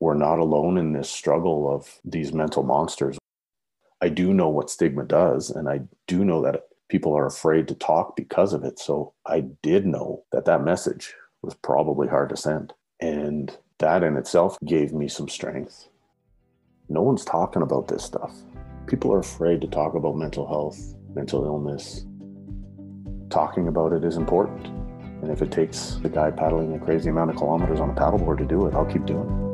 we're not alone in this struggle of these mental monsters. I do know what stigma does, and I do know that people are afraid to talk because of it. So I did know that that message was probably hard to send. And that in itself gave me some strength. No one's talking about this stuff. People are afraid to talk about mental health, mental illness. Talking about it is important. And if it takes the guy paddling a crazy amount of kilometers on a paddleboard to do it, I'll keep doing it.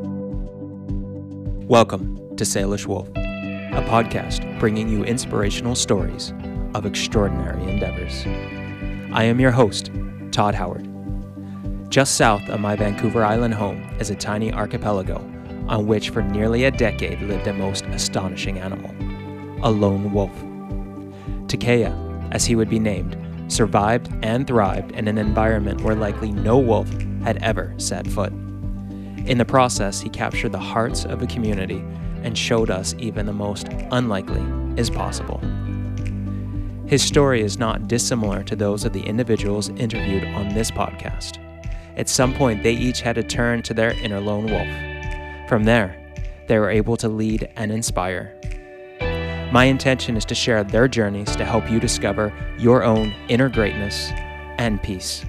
Welcome to Salish Wolf, a podcast bringing you inspirational stories of extraordinary endeavors. I am your host, Todd Howard. Just south of my Vancouver Island home is a tiny archipelago on which for nearly a decade lived a most astonishing animal a lone wolf. Takaya, as he would be named, survived and thrived in an environment where likely no wolf had ever set foot. In the process, he captured the hearts of a community and showed us even the most unlikely is possible. His story is not dissimilar to those of the individuals interviewed on this podcast. At some point, they each had to turn to their inner lone wolf. From there, they were able to lead and inspire. My intention is to share their journeys to help you discover your own inner greatness and peace.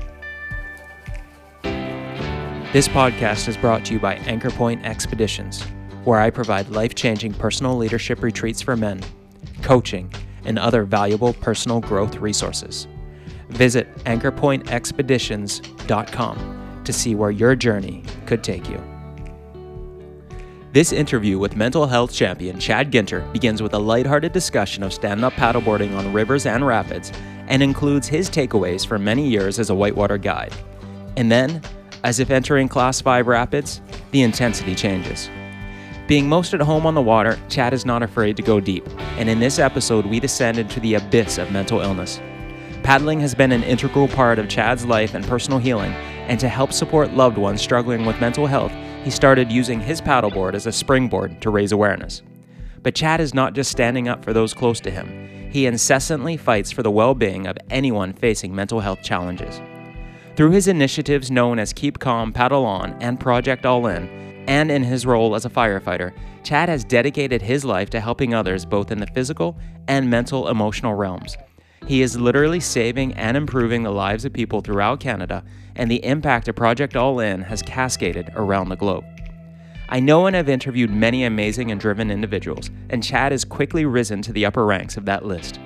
This podcast is brought to you by Anchor Point Expeditions, where I provide life changing personal leadership retreats for men, coaching, and other valuable personal growth resources. Visit anchorpointexpeditions.com to see where your journey could take you. This interview with mental health champion Chad Ginter begins with a lighthearted discussion of stand up paddleboarding on rivers and rapids and includes his takeaways for many years as a whitewater guide. And then as if entering Class 5 rapids, the intensity changes. Being most at home on the water, Chad is not afraid to go deep, and in this episode, we descend into the abyss of mental illness. Paddling has been an integral part of Chad's life and personal healing, and to help support loved ones struggling with mental health, he started using his paddleboard as a springboard to raise awareness. But Chad is not just standing up for those close to him, he incessantly fights for the well being of anyone facing mental health challenges. Through his initiatives known as Keep Calm, Paddle On, and Project All In, and in his role as a firefighter, Chad has dedicated his life to helping others both in the physical and mental emotional realms. He is literally saving and improving the lives of people throughout Canada, and the impact of Project All In has cascaded around the globe. I know and have interviewed many amazing and driven individuals, and Chad has quickly risen to the upper ranks of that list.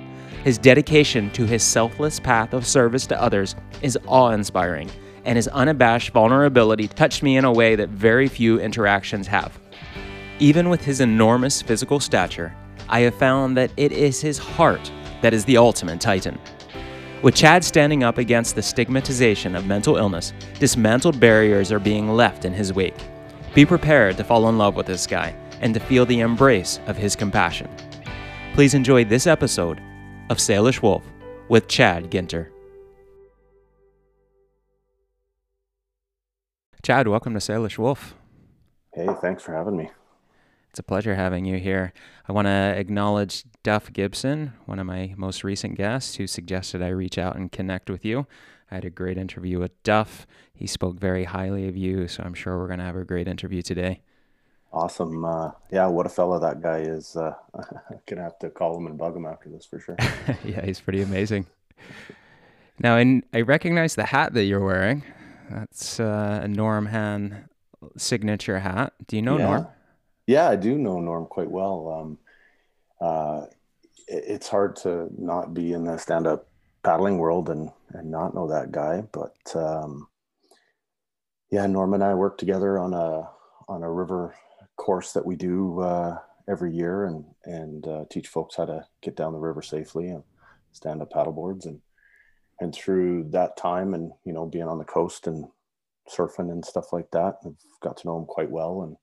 His dedication to his selfless path of service to others is awe inspiring, and his unabashed vulnerability touched me in a way that very few interactions have. Even with his enormous physical stature, I have found that it is his heart that is the ultimate titan. With Chad standing up against the stigmatization of mental illness, dismantled barriers are being left in his wake. Be prepared to fall in love with this guy and to feel the embrace of his compassion. Please enjoy this episode of Salish Wolf with Chad Ginter. Chad, welcome to Salish Wolf. Hey, thanks for having me. It's a pleasure having you here. I want to acknowledge Duff Gibson, one of my most recent guests, who suggested I reach out and connect with you. I had a great interview with Duff. He spoke very highly of you, so I'm sure we're going to have a great interview today. Awesome. Uh, yeah, what a fella that guy is. Uh, gonna have to call him and bug him after this for sure. yeah, he's pretty amazing. Now, in, I recognize the hat that you're wearing. That's uh, a Norm Hann signature hat. Do you know yeah. Norm? Yeah, I do know Norm quite well. Um, uh, it, it's hard to not be in the stand-up paddling world and and not know that guy, but um, yeah, Norm and I worked together on a on a river course that we do uh, every year and and uh, teach folks how to get down the river safely and stand up paddleboards and and through that time and you know being on the coast and surfing and stuff like that I've got to know him quite well and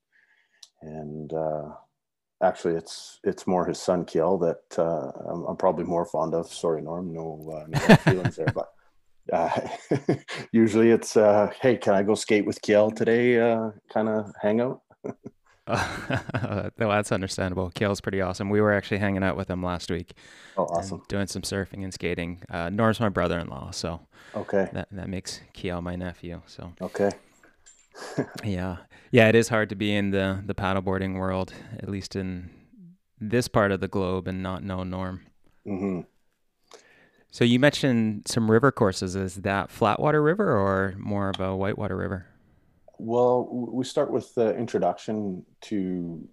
and uh, actually it's it's more his son Kiel that uh, I'm, I'm, probably more fond of. Sorry Norm no, uh, no feelings there but uh, usually it's uh, hey can I go skate with Kiel today uh, kind of hangout well, that's understandable. Kale's pretty awesome. We were actually hanging out with him last week. Oh, awesome! Doing some surfing and skating. Uh, Norm's my brother-in-law, so okay, that that makes Kiel my nephew. So okay. yeah, yeah, it is hard to be in the the paddleboarding world, at least in this part of the globe, and not know Norm. Mm-hmm. So you mentioned some river courses. Is that flatwater river or more of a whitewater river? Well, we start with the introduction to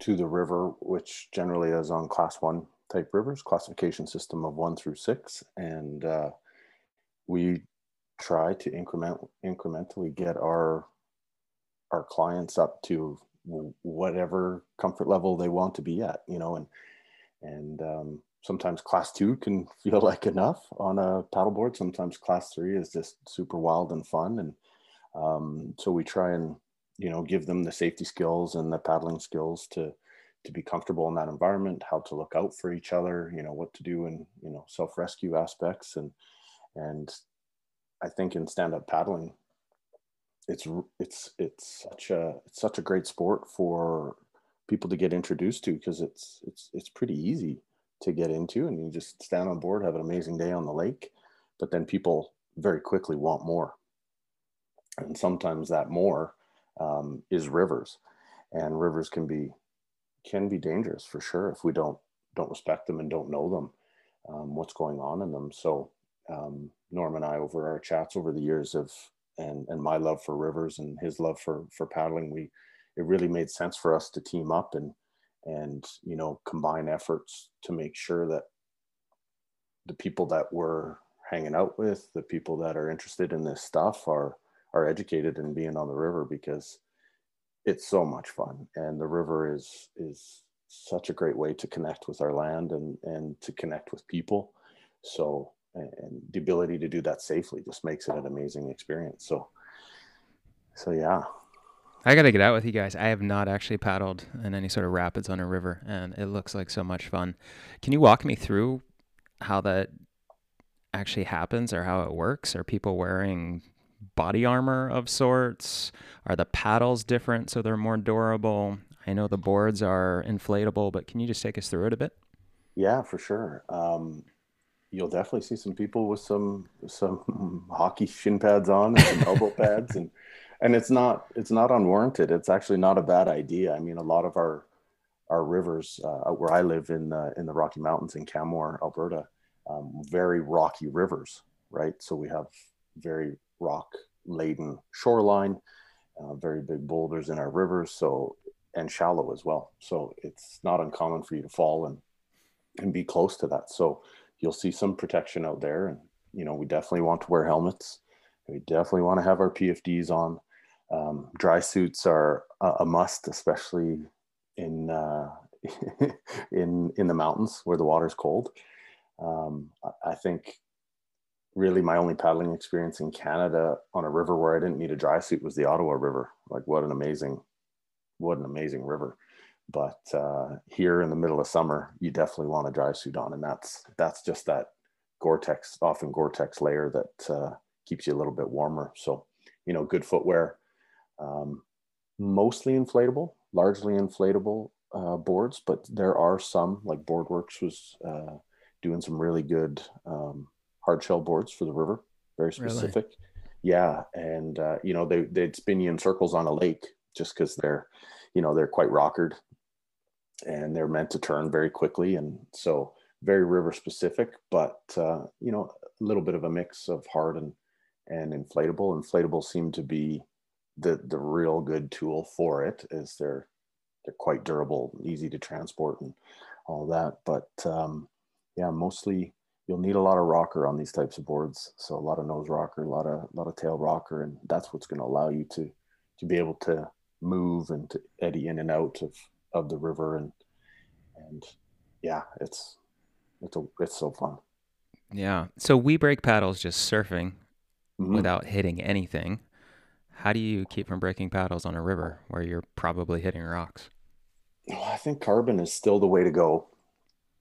to the river, which generally is on class one type rivers, classification system of one through six, and uh, we try to increment incrementally get our our clients up to whatever comfort level they want to be at, you know, and and um, sometimes class two can feel like enough on a paddleboard. Sometimes class three is just super wild and fun, and um, so we try and you know give them the safety skills and the paddling skills to to be comfortable in that environment, how to look out for each other, you know what to do in you know self rescue aspects, and and I think in stand up paddling, it's it's it's such a it's such a great sport for people to get introduced to because it's it's it's pretty easy to get into. And you just stand on board have an amazing day on the lake but then people very quickly want more and sometimes that more um, is rivers. And rivers can be can be dangerous for sure if we don't don't respect them and don't know them um, what's going on in them. So um, norm and i over our chats over the years of and and my love for rivers and his love for for paddling we it really made sense for us to team up and and you know combine efforts to make sure that the people that we're hanging out with the people that are interested in this stuff are are educated in being on the river because it's so much fun and the river is is such a great way to connect with our land and and to connect with people so and the ability to do that safely just makes it an amazing experience so so yeah I got to get out with you guys. I have not actually paddled in any sort of rapids on a river, and it looks like so much fun. Can you walk me through how that actually happens or how it works? Are people wearing body armor of sorts? Are the paddles different so they're more durable? I know the boards are inflatable, but can you just take us through it a bit? Yeah, for sure. Um, you'll definitely see some people with some some hockey shin pads on and some elbow pads and and it's not it's not unwarranted it's actually not a bad idea i mean a lot of our our rivers uh, where i live in the in the rocky mountains in canmore alberta um, very rocky rivers right so we have very rock laden shoreline uh, very big boulders in our rivers so and shallow as well. So it's not uncommon for you to fall and and be close to that. So you'll see some protection out there and you know we definitely want to wear helmets. We definitely want to have our pfds on. Um, dry suits are a, must, especially in uh, in in the mountains where the water's cold. Um, I think really my only paddling experience in Canada on a river where I didn't need a dry suit was the Ottawa River. Like what an amazing, what an amazing river. But uh, here in the middle of summer, you definitely want a dry suit on, and that's that's just that Gore-Tex, often Gore-Tex layer that uh, keeps you a little bit warmer. So you know, good footwear, um, mostly inflatable, largely inflatable uh, boards, but there are some like Boardworks was uh, doing some really good um, hard shell boards for the river, very specific. Really? Yeah, and uh, you know they they'd spin you in circles on a lake just because they're, you know, they're quite rockered, and they're meant to turn very quickly, and so very river specific. But uh, you know, a little bit of a mix of hard and and inflatable. Inflatable seem to be the the real good tool for it is they're they're quite durable, easy to transport, and all that. But um, yeah, mostly you'll need a lot of rocker on these types of boards. So a lot of nose rocker, a lot of a lot of tail rocker, and that's what's going to allow you to to be able to move and to eddy in and out of of the river and and yeah, it's it's a, it's so fun. Yeah. So we break paddles just surfing mm-hmm. without hitting anything. How do you keep from breaking paddles on a river where you're probably hitting rocks? Well, I think carbon is still the way to go.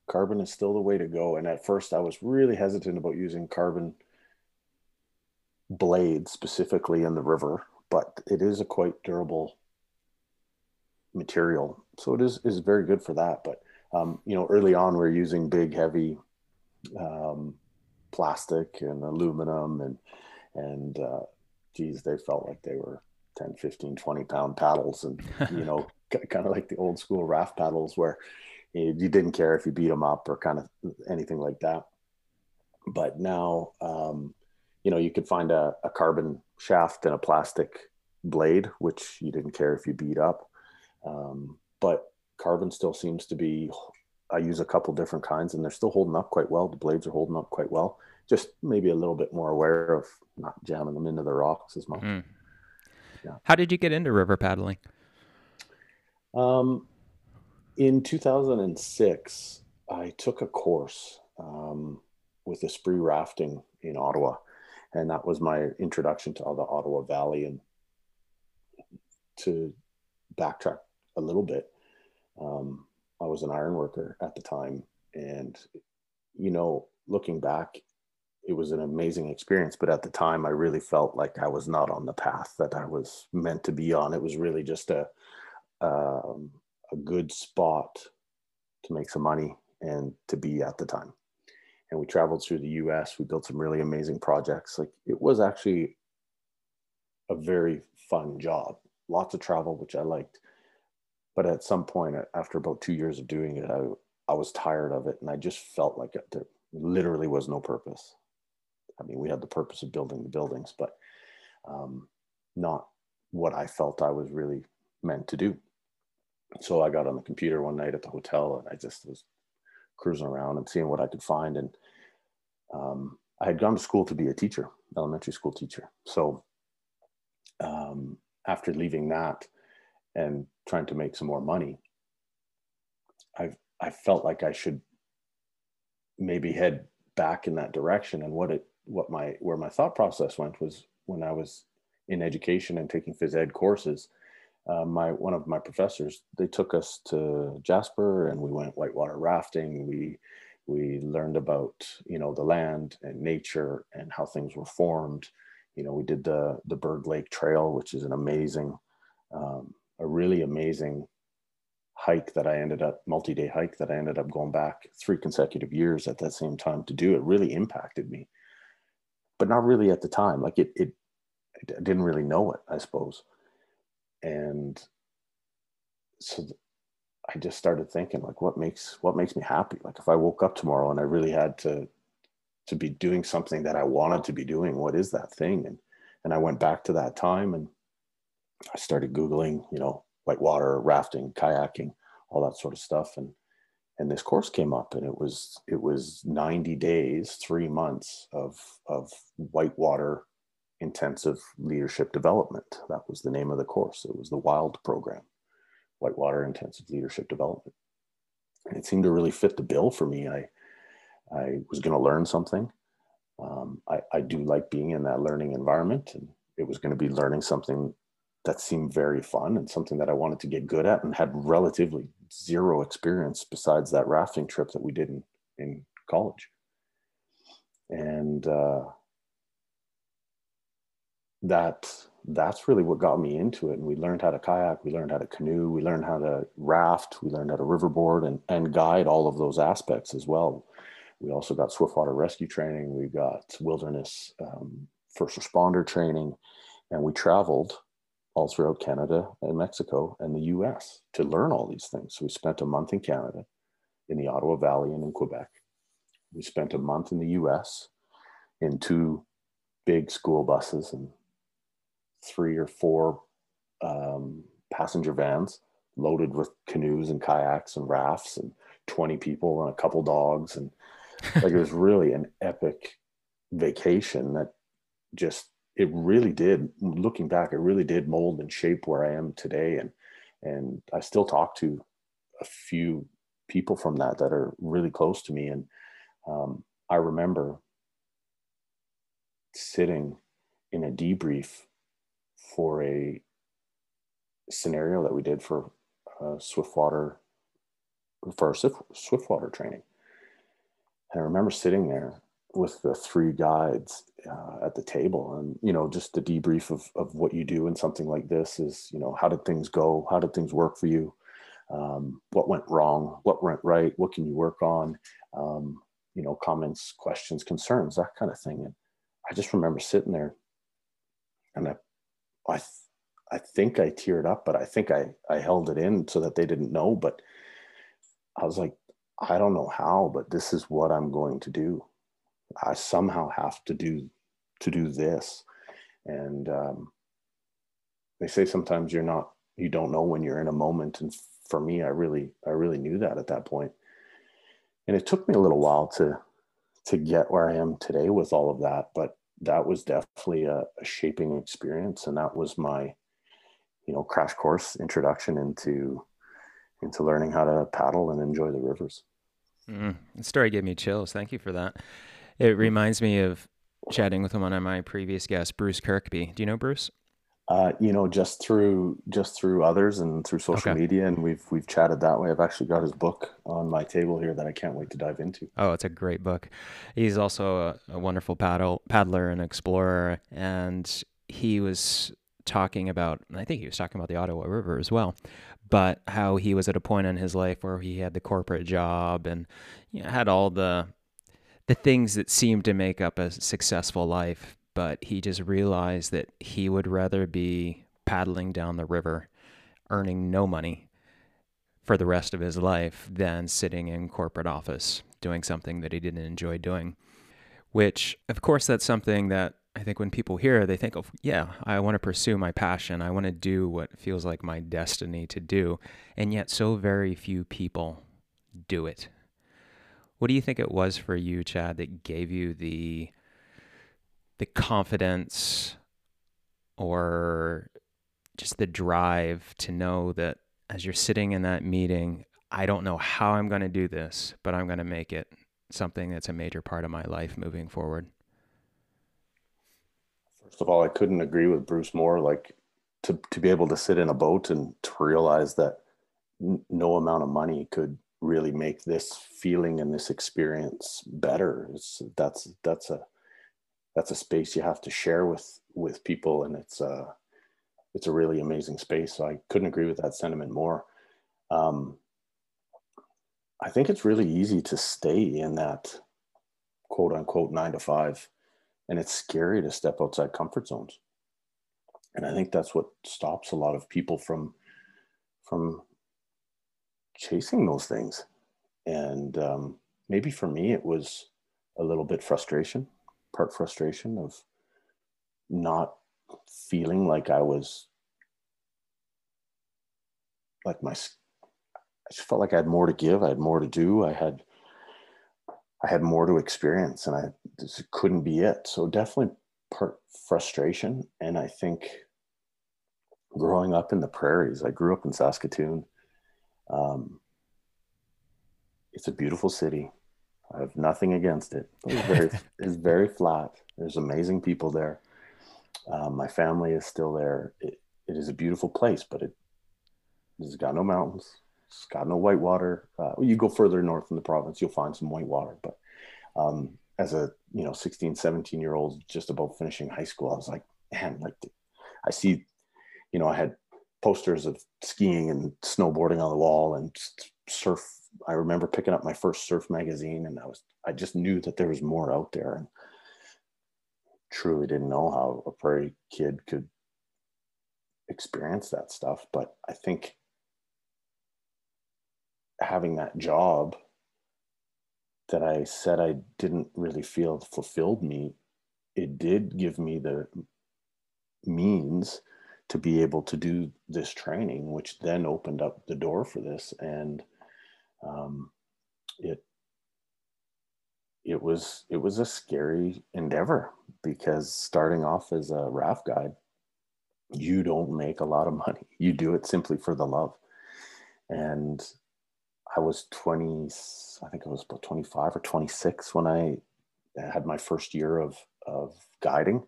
Carbon is still the way to go. And at first, I was really hesitant about using carbon blades specifically in the river, but it is a quite durable material. So it is, is very good for that. But, um, you know, early on, we are using big, heavy um, plastic and aluminum and, and, uh, geez, they felt like they were 10, 15, 20 pound paddles and, you know, kind of like the old school raft paddles where you, didn't care if you beat them up or kind of anything like that. But now, um, you know, you could find a, a carbon shaft and a plastic blade, which you didn't care if you beat up. Um, but carbon still seems to be, I use a couple different kinds and they're still holding up quite well. The blades are holding up quite well. Just maybe a little bit more aware of not jamming them into the rocks as much. Mm. Yeah. How did you get into river paddling? Um, in 2006, I took a course um, with Esprit Rafting in Ottawa, and that was my introduction to the Ottawa Valley. And to backtrack a little bit, um, I was an iron worker at the time, and you know, looking back, it was an amazing experience. But at the time, I really felt like I was not on the path that I was meant to be on. It was really just a um, a good spot to make some money and to be at the time. And we traveled through the U.S. We built some really amazing projects. Like it was actually a very fun job. Lots of travel, which I liked. But at some point, after about two years of doing it, I I was tired of it, and I just felt like there literally was no purpose. I mean, we had the purpose of building the buildings, but um, not what I felt I was really meant to do. So I got on the computer one night at the hotel and I just was cruising around and seeing what I could find. And um, I had gone to school to be a teacher, elementary school teacher. So um, after leaving that and trying to make some more money, I I felt like I should maybe head back in that direction. And what it what my where my thought process went was when I was in education and taking phys ed courses, uh, my one of my professors they took us to Jasper and we went whitewater rafting. We we learned about you know the land and nature and how things were formed. You know, we did the the Berg Lake Trail, which is an amazing, um, a really amazing hike that I ended up multi-day hike that I ended up going back three consecutive years at that same time to do. It really impacted me, but not really at the time. Like it, it, I didn't really know it, I suppose and so I just started thinking like what makes what makes me happy? Like if I woke up tomorrow and I really had to to be doing something that I wanted to be doing what is that thing? And and I went back to that time and I started googling you know whitewater rafting kayaking all that sort of stuff. And and this course came up and it was it was 90 days 3 months of of whitewater intensive leadership development. That was the name of the course. It was the WILD program, Whitewater Intensive Leadership Development. And it seemed to really fit the bill for me. I, I was going to learn something. Um, I, I do like being in that learning environment, and it was going to be learning something that seemed very fun and something that I wanted to get good at and had relatively zero experience besides that rafting trip that we did in, in college. And uh, that that's really what got me into it. And we learned how to kayak, we learned how to canoe, we learned how to raft, we learned how to riverboard and, and guide all of those aspects as well. We also got swiftwater rescue training, we got wilderness um, first responder training, and we traveled all throughout Canada and Mexico and the US to learn all these things. So we spent a month in Canada, in the Ottawa Valley and in Quebec. We spent a month in the US in two big school buses and three or four um, passenger vans loaded with canoes and kayaks and rafts and 20 people and a couple dogs and like it was really an epic vacation that just it really did looking back it really did mold and shape where i am today. And and i still talk to a few people from that that are really close to me. And um, i remember sitting in a debrief for a scenario that we did for uh, Swiftwater for Swiftwater training. And I remember sitting there with the three guides uh, at the table and you know just the debrief of, of what you do in something like this is you know how did things go? How did things work for you? Um, what went wrong? What went right? What can you work on? Um, you know comments questions concerns that kind of thing. And i just remember sitting there and i I, I think I teared up, but I think I I held it in so that they didn't know. But I was like, I don't know how, but this is what I'm going to do. I somehow have to do to do this, and um, they say sometimes you're not you don't know when you're in a moment, and for me, I really I really knew that at that point, and it took me a little while to to get where I am today with all of that, but that was definitely a, a shaping experience, and that was my you know crash course introduction into into learning how to paddle and enjoy the rivers. Mm, the story gave me chills. Thank you for that. It reminds me of chatting with one of my previous guests, Bruce Kirkby. Do you know Bruce? Uh, you know, just through just through others and through social okay. media, and we've we've chatted that way. I've actually got his book on my table here that I can't wait to dive into. Oh, it's a great book. He's also a, a wonderful paddle paddler and explorer, and he was talking about. I think he was talking about the Ottawa River as well, but how he was at a point in his life where he had the corporate job and you know, had all the the things that seemed to make up a successful life, but he just realized that he would rather be paddling down the river, earning no money for the rest of his life than sitting in corporate office doing something that he didn't enjoy doing. Which, of course, that's something that I think when people hear, they think of, yeah, I want to pursue my passion. I want to do what feels like my destiny to do. And yet, so very few people do it. What do you think it was for you, Chad, that gave you the the confidence or just the drive to know that as you're sitting in that meeting, I don't know how I'm going to do this, but I'm going to make it something that's a major part of my life moving forward? First of all, I couldn't agree with Bruce more. Like to to be able to sit in a boat and to realize that n- no amount of money could really make this feeling and this experience better. It's, that's that's a that's a space you have to share with with people, and it's a it's a really amazing space. So I couldn't agree with that sentiment more. Um, I think it's really easy to stay in that quote unquote nine to five and it's scary to step outside comfort zones and i think that's what stops a lot of people from from chasing those things and um, maybe for me it was a little bit frustration part frustration of not feeling like i was like my i just felt like i had more to give i had more to do i had I had more to experience and I this couldn't be it. So definitely part frustration. And I think growing up in the prairies, I grew up in Saskatoon. Um, it's a beautiful city. I have nothing against it. It's very, it's very flat. There's amazing people there. Um, my family is still there. It, it is a beautiful place, but it has got no mountains. It's got no white water. Uh, you go further north in the province, you'll find some white water. But um, as a you know 16, 17 year old, just about finishing high school, I was like, man, like I see, you know, I had posters of skiing and snowboarding on the wall and surf. I remember picking up my first surf magazine, and I was I just knew that there was more out there, and truly didn't know how a prairie kid could experience that stuff. But I think having that job that I said I didn't really feel fulfilled me, it did give me the means to be able to do this training, which then opened up the door for this. And um, it it was it was a scary endeavor because starting off as a raft guide, you don't make a lot of money. You do it simply for the love. And I was 20, I think I was about 25 or 26 when I had my first year of, of guiding.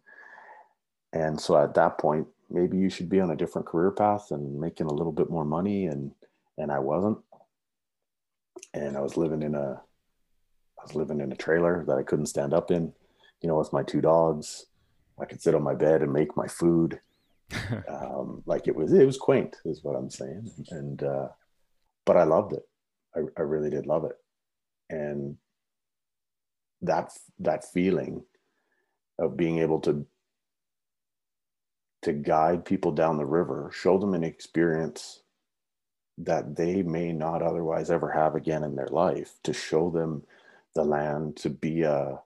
And so at that point, maybe you should be on a different career path and making a little bit more money. And, and I wasn't. And I was living in a, I was living in a trailer that I couldn't stand up in, you know, with my two dogs. I could sit on my bed and make my food. um, like it was, it was quaint is what I'm saying. And, uh, but I loved it. I, I really did love it. And that that feeling of being able to to guide people down the river, show them an experience that they may not otherwise ever have again in their life, to show them the land, to be a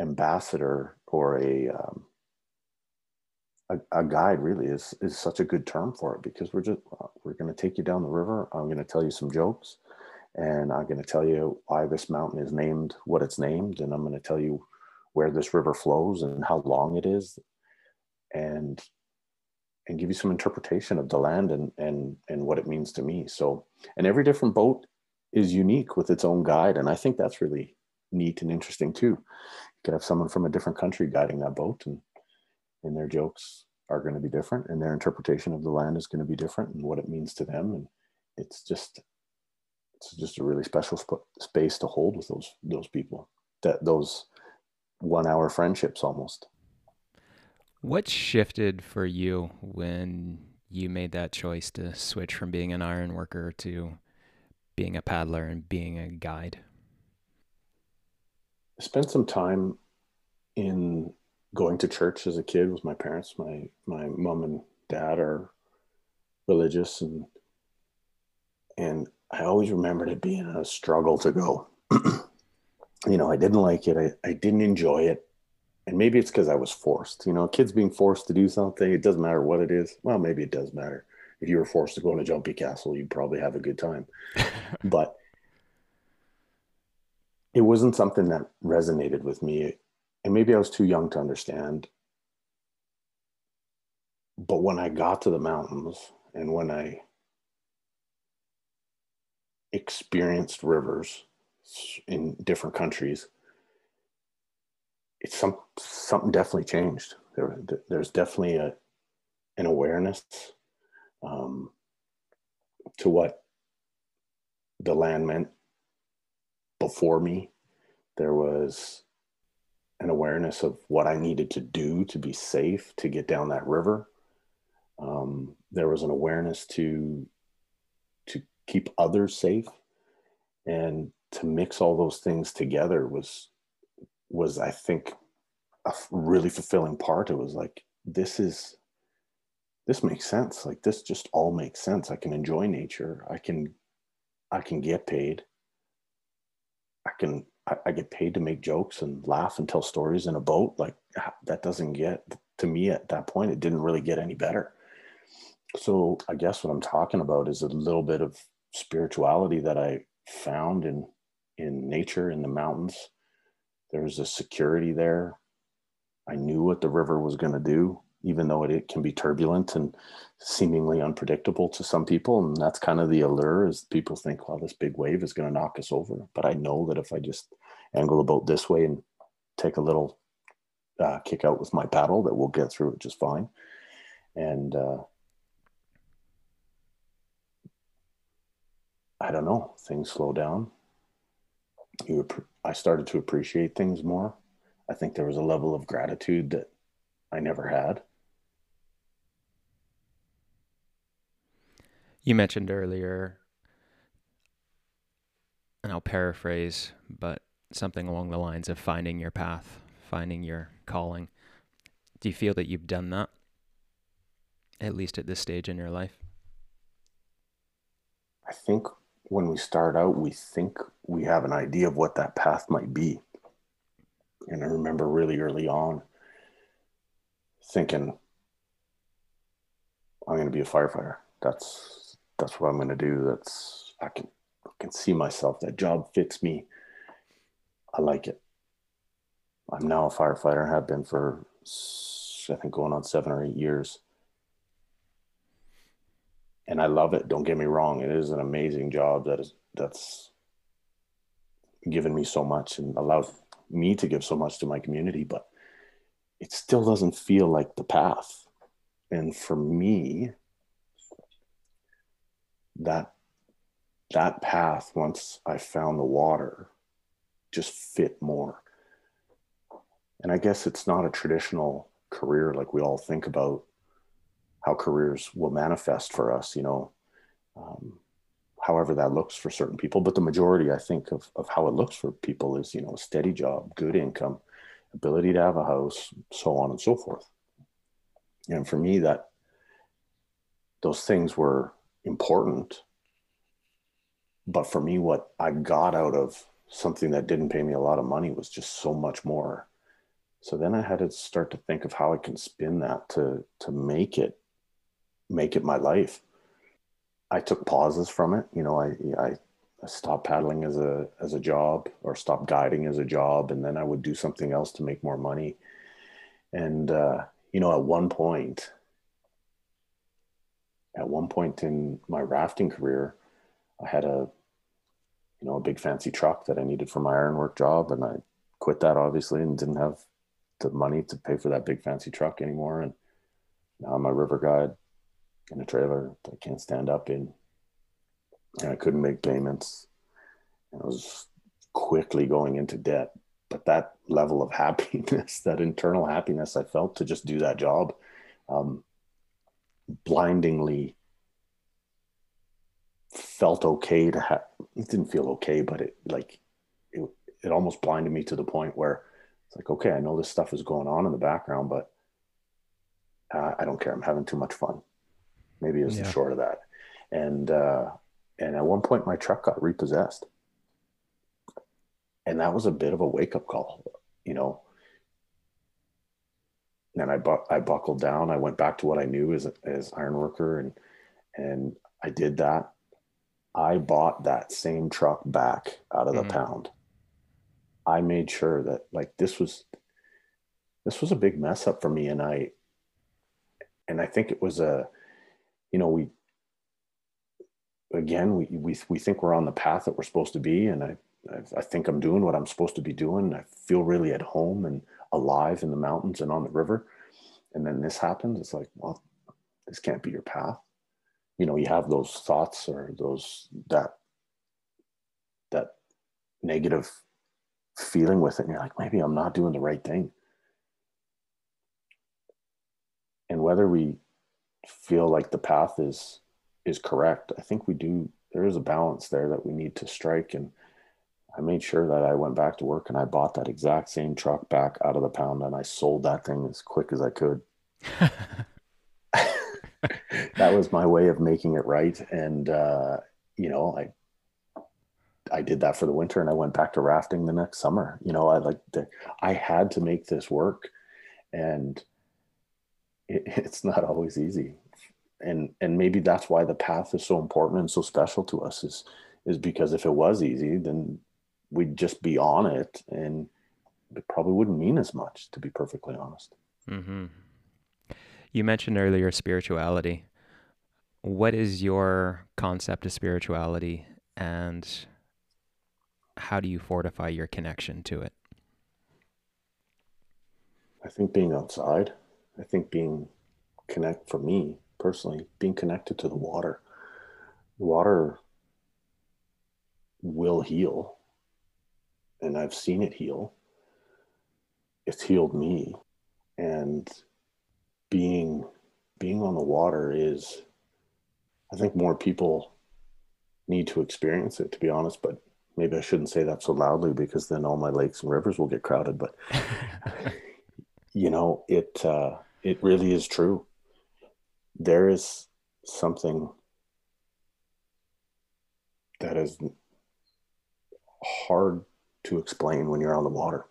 ambassador or a um, a, a, guide really is is such a good term for it because we're just we're going to take you down the river. I'm going to tell you some jokes, and I'm going to tell you why this mountain is named what it's named, and I'm going to tell you where this river flows and how long it is, and and give you some interpretation of the land and and and what it means to me. So, and every different boat is unique with its own guide, and I think that's really neat and interesting too. You could have someone from a different country guiding that boat, and and their jokes are going to be different, and their interpretation of the land is going to be different, and what it means to them, and it's just it's just a really special sp- space to hold with those those people that those one hour friendships almost what shifted for you when you made that choice to switch from being an iron worker to being a paddler and being a guide? I spent some time in going to church as a kid with my parents. My my mom and dad are religious and and I always remembered it being a struggle to go. you know, I didn't like it. I, I didn't enjoy it and maybe it's because I was forced. You know, kids being forced to do something, it doesn't matter what it is. Well, maybe it does matter. If you were forced to go in a jumpy castle, you'd probably have a good time. but it wasn't something that resonated with me. And maybe I was too young to understand. But when I got to the mountains and when I experienced rivers in different countries, it's some something definitely changed. There, there's definitely a an awareness um, to what the land meant before me. There was an awareness of what I needed to do to be safe to get down that river. Um, there was an awareness to to keep others safe, and to mix all those things together was was I think a really fulfilling part. It was like this is this makes sense. Like this just all makes sense. I can enjoy nature. I can I can get paid. I can I, I get paid to make jokes and laugh and tell stories in a boat. Like that doesn't get to me at that point. It didn't really get any better. So I guess what I'm talking about is a little bit of spirituality that I found in in nature in the mountains there was a security there. I knew what the river was going to do, even though it, it, can be turbulent and seemingly unpredictable to some people. And that's kind of the allure is people think, well, this big wave is going to knock us over. But I know that if I just angle the boat this way and take a little uh, kick out with my paddle, that we'll get through it just fine. And uh, I don't know, things slow down you I started to appreciate things more. I think there was a level of gratitude that I never had. You mentioned earlier, and I'll paraphrase, but something along the lines of finding your path, finding your calling. Do you feel that you've done that, at least at this stage in your life? I think when we start out, we think we have an idea of what that path might be. And I remember really early on thinking, I'm going to be a firefighter. That's that's what I'm going to do. That's I can I can see myself. That job fits me. I like it. I'm now a firefighter. Have been for I think going on seven or eight years and I love it. Don't get me wrong; it is an amazing job that is that's given me so much and allowed me to give so much to my community. But it still doesn't feel like the path. And for me, that that path once I found the water just fit more. And I guess it's not a traditional career like we all think about how careers will manifest for us, you know, um, however that looks for certain people. But the majority, I think, of, of how it looks for people is, you know, a steady job, good income, ability to have a house, so on and so forth. And for me, that those things were important. But for me, what I got out of something that didn't pay me a lot of money was just so much more. So then I had to start to think of how I can spin that to to make it make it my life. I took pauses from it. You know, I I stopped paddling as a as a job or stopped guiding as a job, and then I would do something else to make more money. And uh, you know, at one point, at one point in my rafting career, I had a you know a big fancy truck that I needed for my ironwork job, and I quit that obviously and didn't have the money to pay for that big fancy truck anymore. And now I'm a river guide in a trailer that I can't stand up in and I couldn't make payments. And I was quickly going into debt. But that level of happiness, that internal happiness I felt to just do that job, um, blindingly felt okay to have. It didn't feel okay, but it like it, it almost blinded me to the point where it's like, okay, I know this stuff is going on in the background, but uh, I don't care. I'm having too much fun. Maybe it's yeah. the short of that. And uh, and at one point, my truck got repossessed. And that was a bit of a wake up call, you know. And I, bu- I buckled down. I went back to what I knew as, as iron worker and, and I did that. I bought that same truck back out of the mm-hmm. pound. I made sure that like this was this was a big mess up for me and I and I think it was a you know we again, we, we, we think we're on the path that we're supposed to be. And I, I, I think I'm doing what I'm supposed to be doing. I feel really at home and alive in the mountains and on the river. And then this happens. It's like, well, this can't be your path. You know, you have those thoughts or those, that, that negative feeling with it. And you're like, maybe I'm not doing the right thing. And whether we feel like the path is is correct. I think we do. There is a balance there that we need to strike, and I made sure that I went back to work and I bought that exact same truck back out of the pound, and I sold that thing as quick as I could. that was my way of making it right, and uh, you know, I I did that for the winter, and I went back to rafting the next summer. You know, I like I had to make this work, and it, it's not always easy. And and maybe that's why the path is so important and so special to us is is because if it was easy then we'd just be on it and it probably wouldn't mean as much to be perfectly honest. Mm-hmm. you mentioned earlier spirituality. What is your concept of spirituality and how do you fortify your connection to it? I think being outside i think being connect for me personally, being connected to the water. Water will heal, and I've seen it heal. It's healed me, and being being on the water is, I think, more people need to experience it. To be honest, but maybe I shouldn't say that so loudly because then all my lakes and rivers will get crowded. But you know, it uh, it really is true there is something that is hard to explain when you're on the water.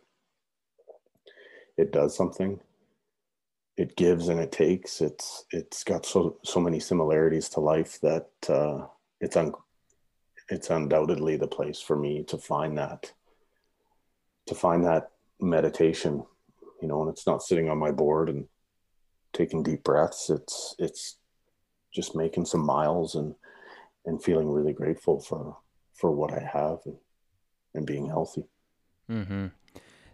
It does something. It gives and it takes. It's it's got so so many similarities to life that uh, it's un, it's undoubtedly the place for me to find that to find that meditation. You know, and it's not sitting on my board and taking deep breaths. It's it's just making some miles and and feeling really grateful for for what I have and, and being healthy. Mm-hmm.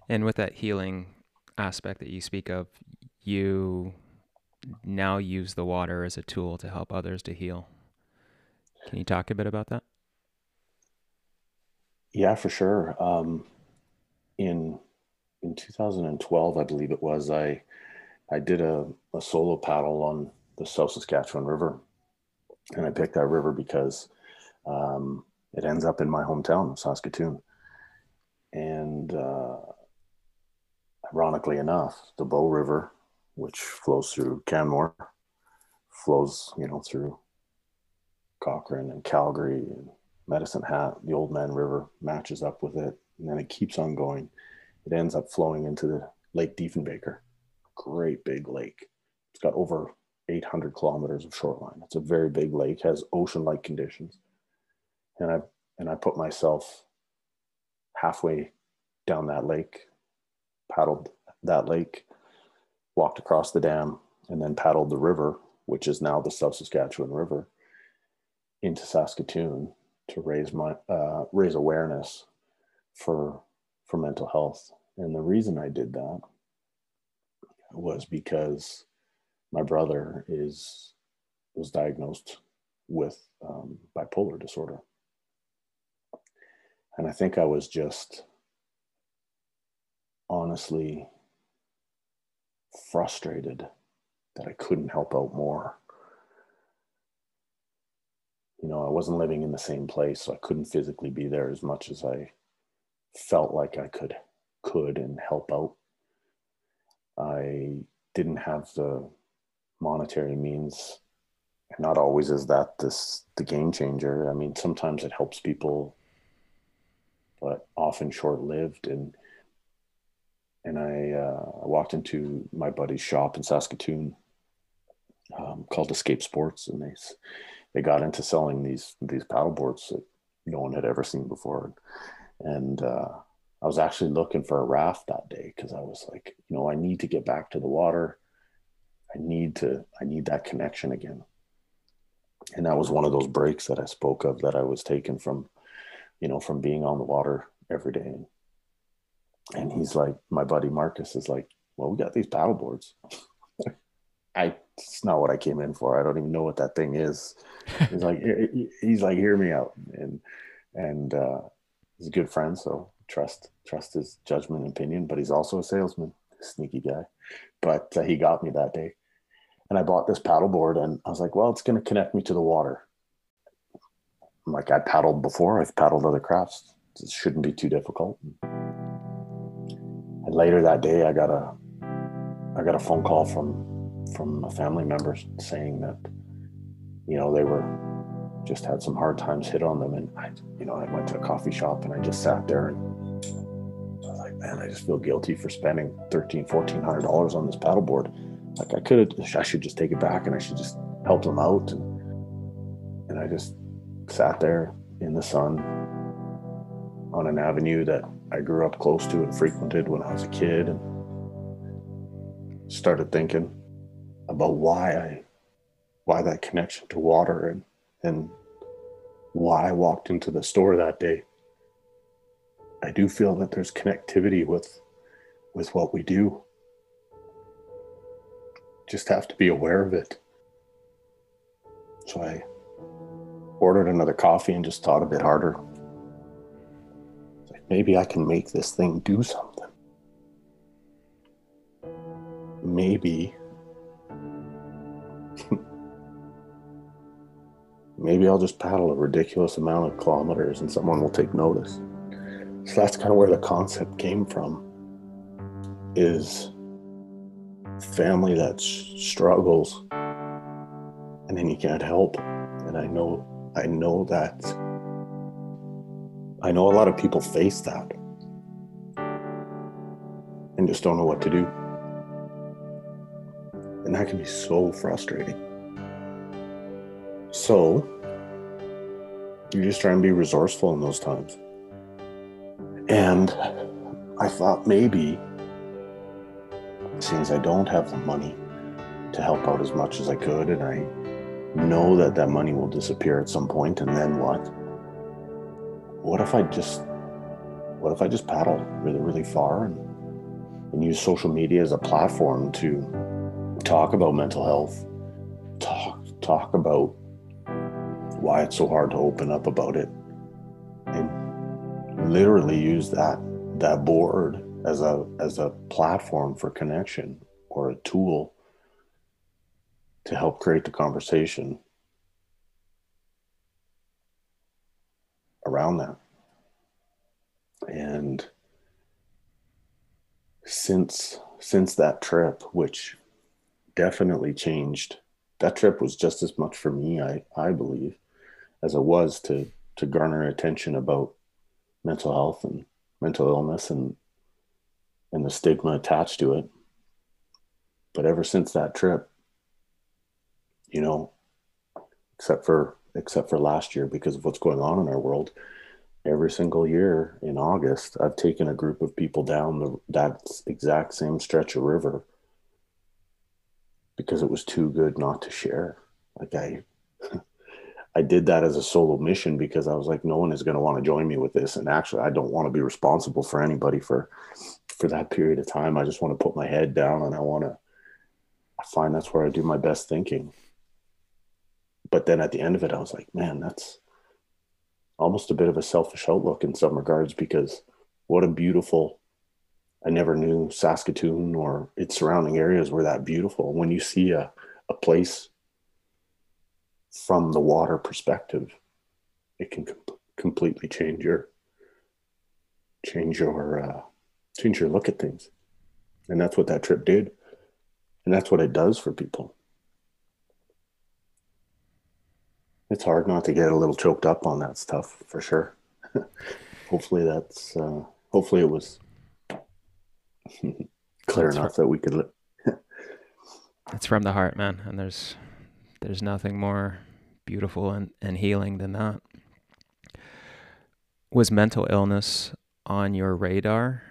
And with that healing aspect that you speak of, you now use the water as a tool to help others to heal. Can you talk a bit about that? Yeah, for sure. Um, in in 2012, I believe it was, I I did a, a solo paddle on the South Saskatchewan River. And I picked that river because um, it ends up in my hometown of Saskatoon. And uh, ironically enough, the Bow River which flows through Canmore, flows, you know, through Cochrane and Calgary and Medicine Hat. The Oldman River matches up with it, and then it keeps on going. It ends up flowing into the Lake Diefenbaker, great big lake. It's got over 800 kilometers of shoreline. It's a very big lake, has ocean-like conditions, and I and I put myself halfway down that lake, paddled that lake, walked across the dam, and then paddled the river, which is now the South Saskatchewan River, into Saskatoon to raise my uh, raise awareness for for mental health. And the reason I did that was because my brother is was diagnosed with um, bipolar disorder, and I think I was just honestly frustrated that I couldn't help out more. You know, I wasn't living in the same place, so I couldn't physically be there as much as I felt like I could could and help out. I didn't have the monetary means. Not always is that this the game changer. I mean, sometimes it helps people, but often short lived. And and I, uh, I walked into my buddy's shop in Saskatoon um, called Escape Sports, and they they got into selling these these paddle boards that no one had ever seen before, and uh, I was actually looking for a raft that day because I was like, you know, I need to get back to the water. I need to I need that connection again. And that was one of those breaks that I spoke of that I was taken from, you know, from being on the water every day. And he's like, my buddy Marcus is like, well, we got these paddle boards. I it's not what I came in for. I don't even know what that thing is. He's like, he's like, hear me out, and and uh, he's a good friend, so trust trust his judgment and opinion. But he's also a salesman, sneaky guy. But uh, he got me that day, and I bought this paddleboard, and I was like, well, it's going to connect me to the water. I'm like, I paddled before. I've paddled other crafts. It shouldn't be too difficult. And later that day, I got a I got a phone call from from a family member saying that you know they were just had some hard times hit on them and I you know I went to a coffee shop and I just sat there and I was like man I just feel guilty for spending 13 1400 dollars on this paddleboard like I could have I should just take it back and I should just help them out and and I just sat there in the sun on an avenue that I grew up close to and frequented when I was a kid and started thinking about why I why that connection to water and and why I walked into the store that day. I do feel that there's connectivity with with what we do. Just have to be aware of it. So I ordered another coffee and just thought a bit harder. Like maybe I can make this thing do something. Maybe maybe I'll just paddle a ridiculous amount of kilometers and someone will take notice. So that's kind of where the concept came from is family that struggles and then you can't help. And I know I know that I know a lot of people face that and just don't know what to do. And that can be so frustrating. So, you just try and be resourceful in those times. And I thought maybe, since I don't have the money to help out as much as I could, and I know that that money will disappear at some point, and then what? What if I just, what if I just paddle really, really far and, and use social media as a platform to talk about mental health, talk, talk about why it's so hard to open up about it and literally use that that board as a as a platform for connection or a tool to help create the conversation around that and since since that trip which definitely changed. That trip was just as much for me, I I believe, as it was to to garner attention about mental health and mental illness and and the stigma attached to it. But ever since that trip, you know, except for except for last year because of what's going on in our world, every single year in August, I've taken a group of people down the, that exact same stretch of river because it was too good not to share. Like I, I did that as a solo mission because I was like, no one is going to want to join me with this. And actually, I don't want to be responsible for anybody for, for that period of time. I just want to put my head down and I want to, I find that's where I do my best thinking. But then at the end of it, I was like, man, that's, almost a bit of a selfish outlook in some regards because what a beautiful I never knew Saskatoon or its surrounding areas were that beautiful. When you see a, a place from the water perspective, it can com- completely change your change your uh, change your look at things, and that's what that trip did, and that's what it does for people. it's hard not to get a little choked up on that stuff for sure. hopefully that's uh, hopefully it was clear that's enough that we could. Li- it's from the heart, man, and there's there's nothing more beautiful and, and healing than that. Was mental illness on your radar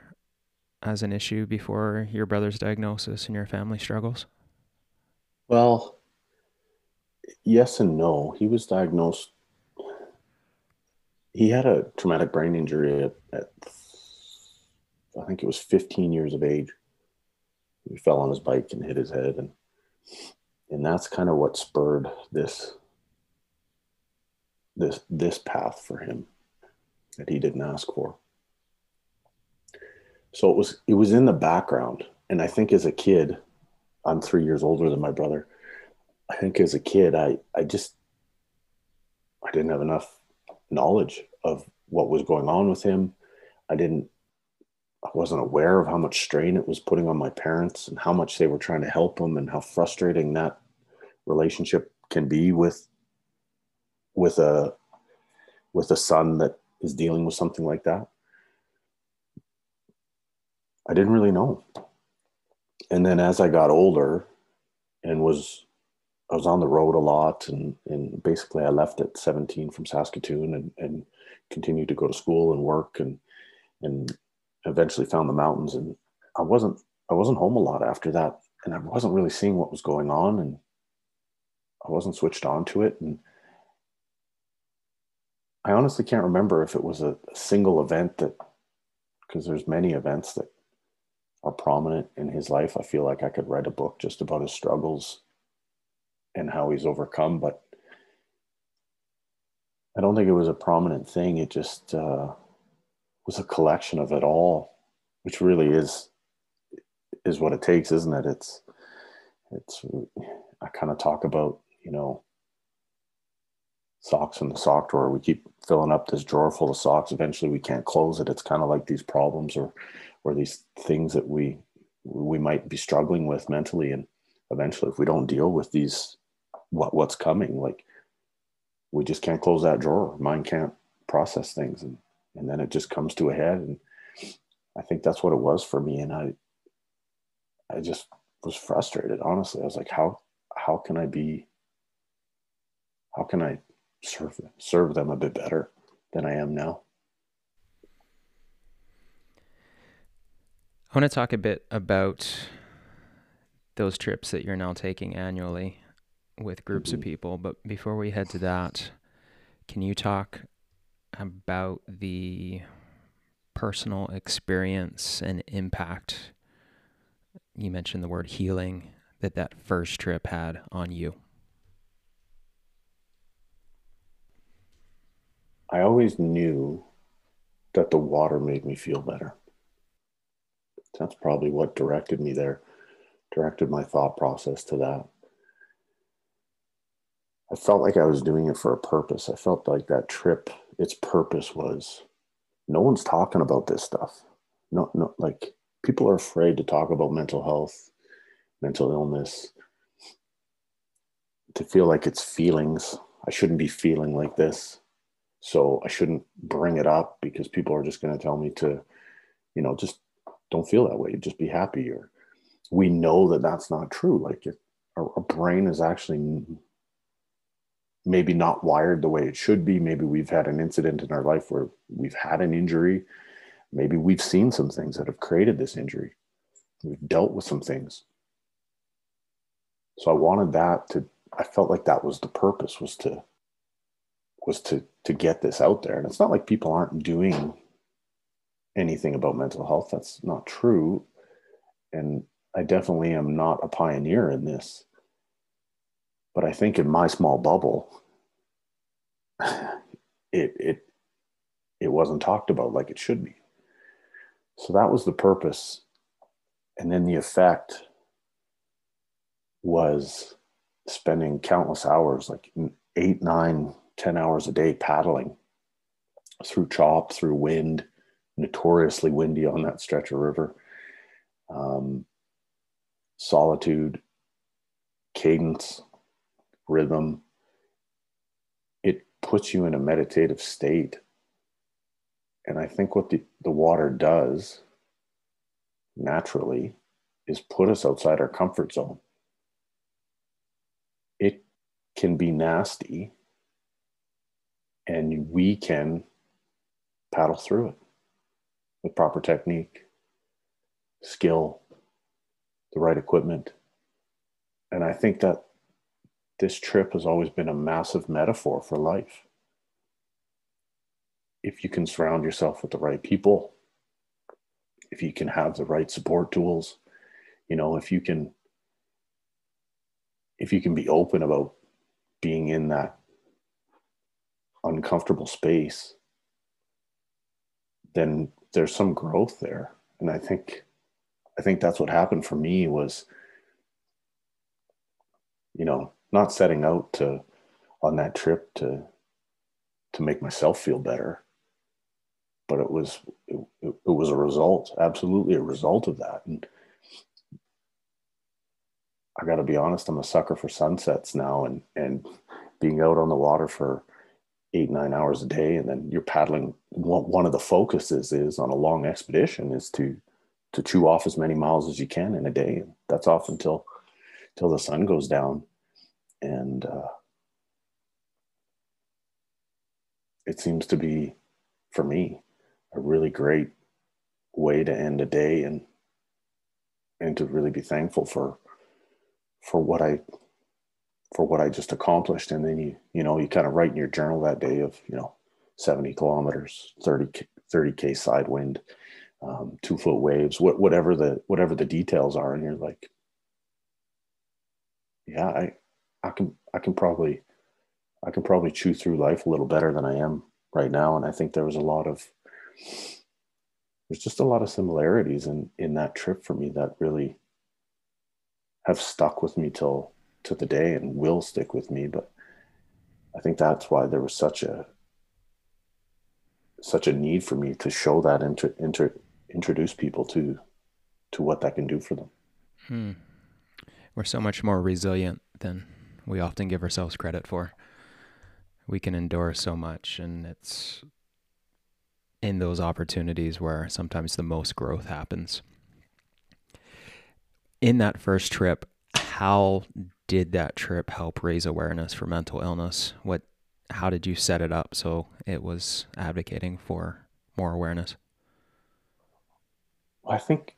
as an issue before your brother's diagnosis and your family struggles? Well, yes and no. He was diagnosed. He had a traumatic brain injury at, at I think it was 15 years of age. He fell on his bike and hit his head, and and that's kind of what spurred this this this path for him that he didn't ask for. So it was it was in the background, and I think as a kid, I'm three years older than my brother. I think as a kid, I, I just, I didn't have enough knowledge of what was going on with him. I didn't, I wasn't aware of how much strain it was putting on my parents and how much they were trying to help them and how frustrating that relationship can be with, with a, with a son that is dealing with something like that. I didn't really know. And then as I got older and was I was on the road a lot, and and basically I left at 17 from Saskatoon and and continued to go to school and work and and eventually found the mountains and I wasn't I wasn't home a lot after that and I wasn't really seeing what was going on and I wasn't switched on to it and I honestly can't remember if it was a, a single event that because there's many events that are prominent in his life. I feel like I could write a book just about his struggles and how he's overcome. But I don't think it was a prominent thing. It just uh, was a collection of it all, which really is is what it takes, isn't it? It's it's I kind of talk about you know socks in the sock drawer. We keep filling up this drawer full of socks. Eventually, we can't close it. It's kind of like these problems or or these things that we we might be struggling with mentally and eventually if we don't deal with these what what's coming like we just can't close that drawer mind can't process things and and then it just comes to a head. And i think that's what it was for me. And i i just was frustrated honestly. I was like how how can i be how can i serve serve them a bit better than i am now? I want to talk a bit about those trips that you're now taking annually with groups of mm-hmm. people. But before we head to that, can you talk about the personal experience and impact? You mentioned the word healing that that first trip had on you. I always knew that the water made me feel better. That's probably what directed me there directed my thought process to that. I felt like I was doing it for a purpose. I felt like that trip, its purpose was no one's talking about this stuff. No, no, like people are afraid to talk about mental health, mental illness, to feel like it's feelings. I shouldn't be feeling like this. So I shouldn't bring it up because people are just going to tell me to, you know, just don't feel that way. Just be happy. Or we know that that's not true. Like it, our, our brain is actually maybe not wired the way it should be. Maybe we've had an incident in our life where we've had an injury. Maybe we've seen some things that have created this injury. We've dealt with some things. So I wanted that to, I felt like that was the purpose was to, was to, to get this out there. And it's not like people aren't doing anything about mental health. That's not true. And I definitely am not a pioneer in this. But I think in my small bubble, it it it wasn't talked about like it should be. So that was the purpose. And then the effect was spending countless hours, like eight, nine, ten hours a day paddling through chop, through wind, notoriously windy on that stretch of river. Um, solitude, cadence, rhythm. It puts you in a meditative state. And I think what the, the water does naturally is put us outside our comfort zone. It can be nasty, and we can paddle through it with proper technique, skill, the right equipment. And I think that this trip has always been a massive metaphor for life. If you can surround yourself with the right people, if you can have the right support tools, you know, if you can if you can be open about being in that uncomfortable space, then there's some growth there. And I think I think that's what happened for me was, you know, not setting out to on that trip to to make myself feel better, but it was it, it was a result, absolutely a result of that. And I got to be honest, I'm a sucker for sunsets now, and and being out on the water for eight nine hours a day, and then you're paddling. One of the focuses is on a long expedition is to to chew off as many miles as you can in a day. That's off until until the sun goes down. And uh, it seems to be, for me, a really great way to end a day and and to really be thankful for for what I for what I just accomplished. And then you you know you kind of write in your journal that day of you know 70 kilometers, 30 30k side wind, um, two foot waves, what, whatever the whatever the details are, and you're like, yeah, I I can I can probably I can probably chew through life a little better than I am right now, and I think there was a lot of there's just a lot of similarities in in that trip for me that really have stuck with me till to the day and will stick with me but i think that's why there was such a such a need for me to show that and to, to introduce people to to what that can do for them. Hmm. We're so much more resilient than we often give ourselves credit for. We can endure so much, and it's in those opportunities where sometimes the most growth happens. In that first trip, how did that trip help raise awareness for mental illness? What how did you set it up so it was advocating for more awareness? I think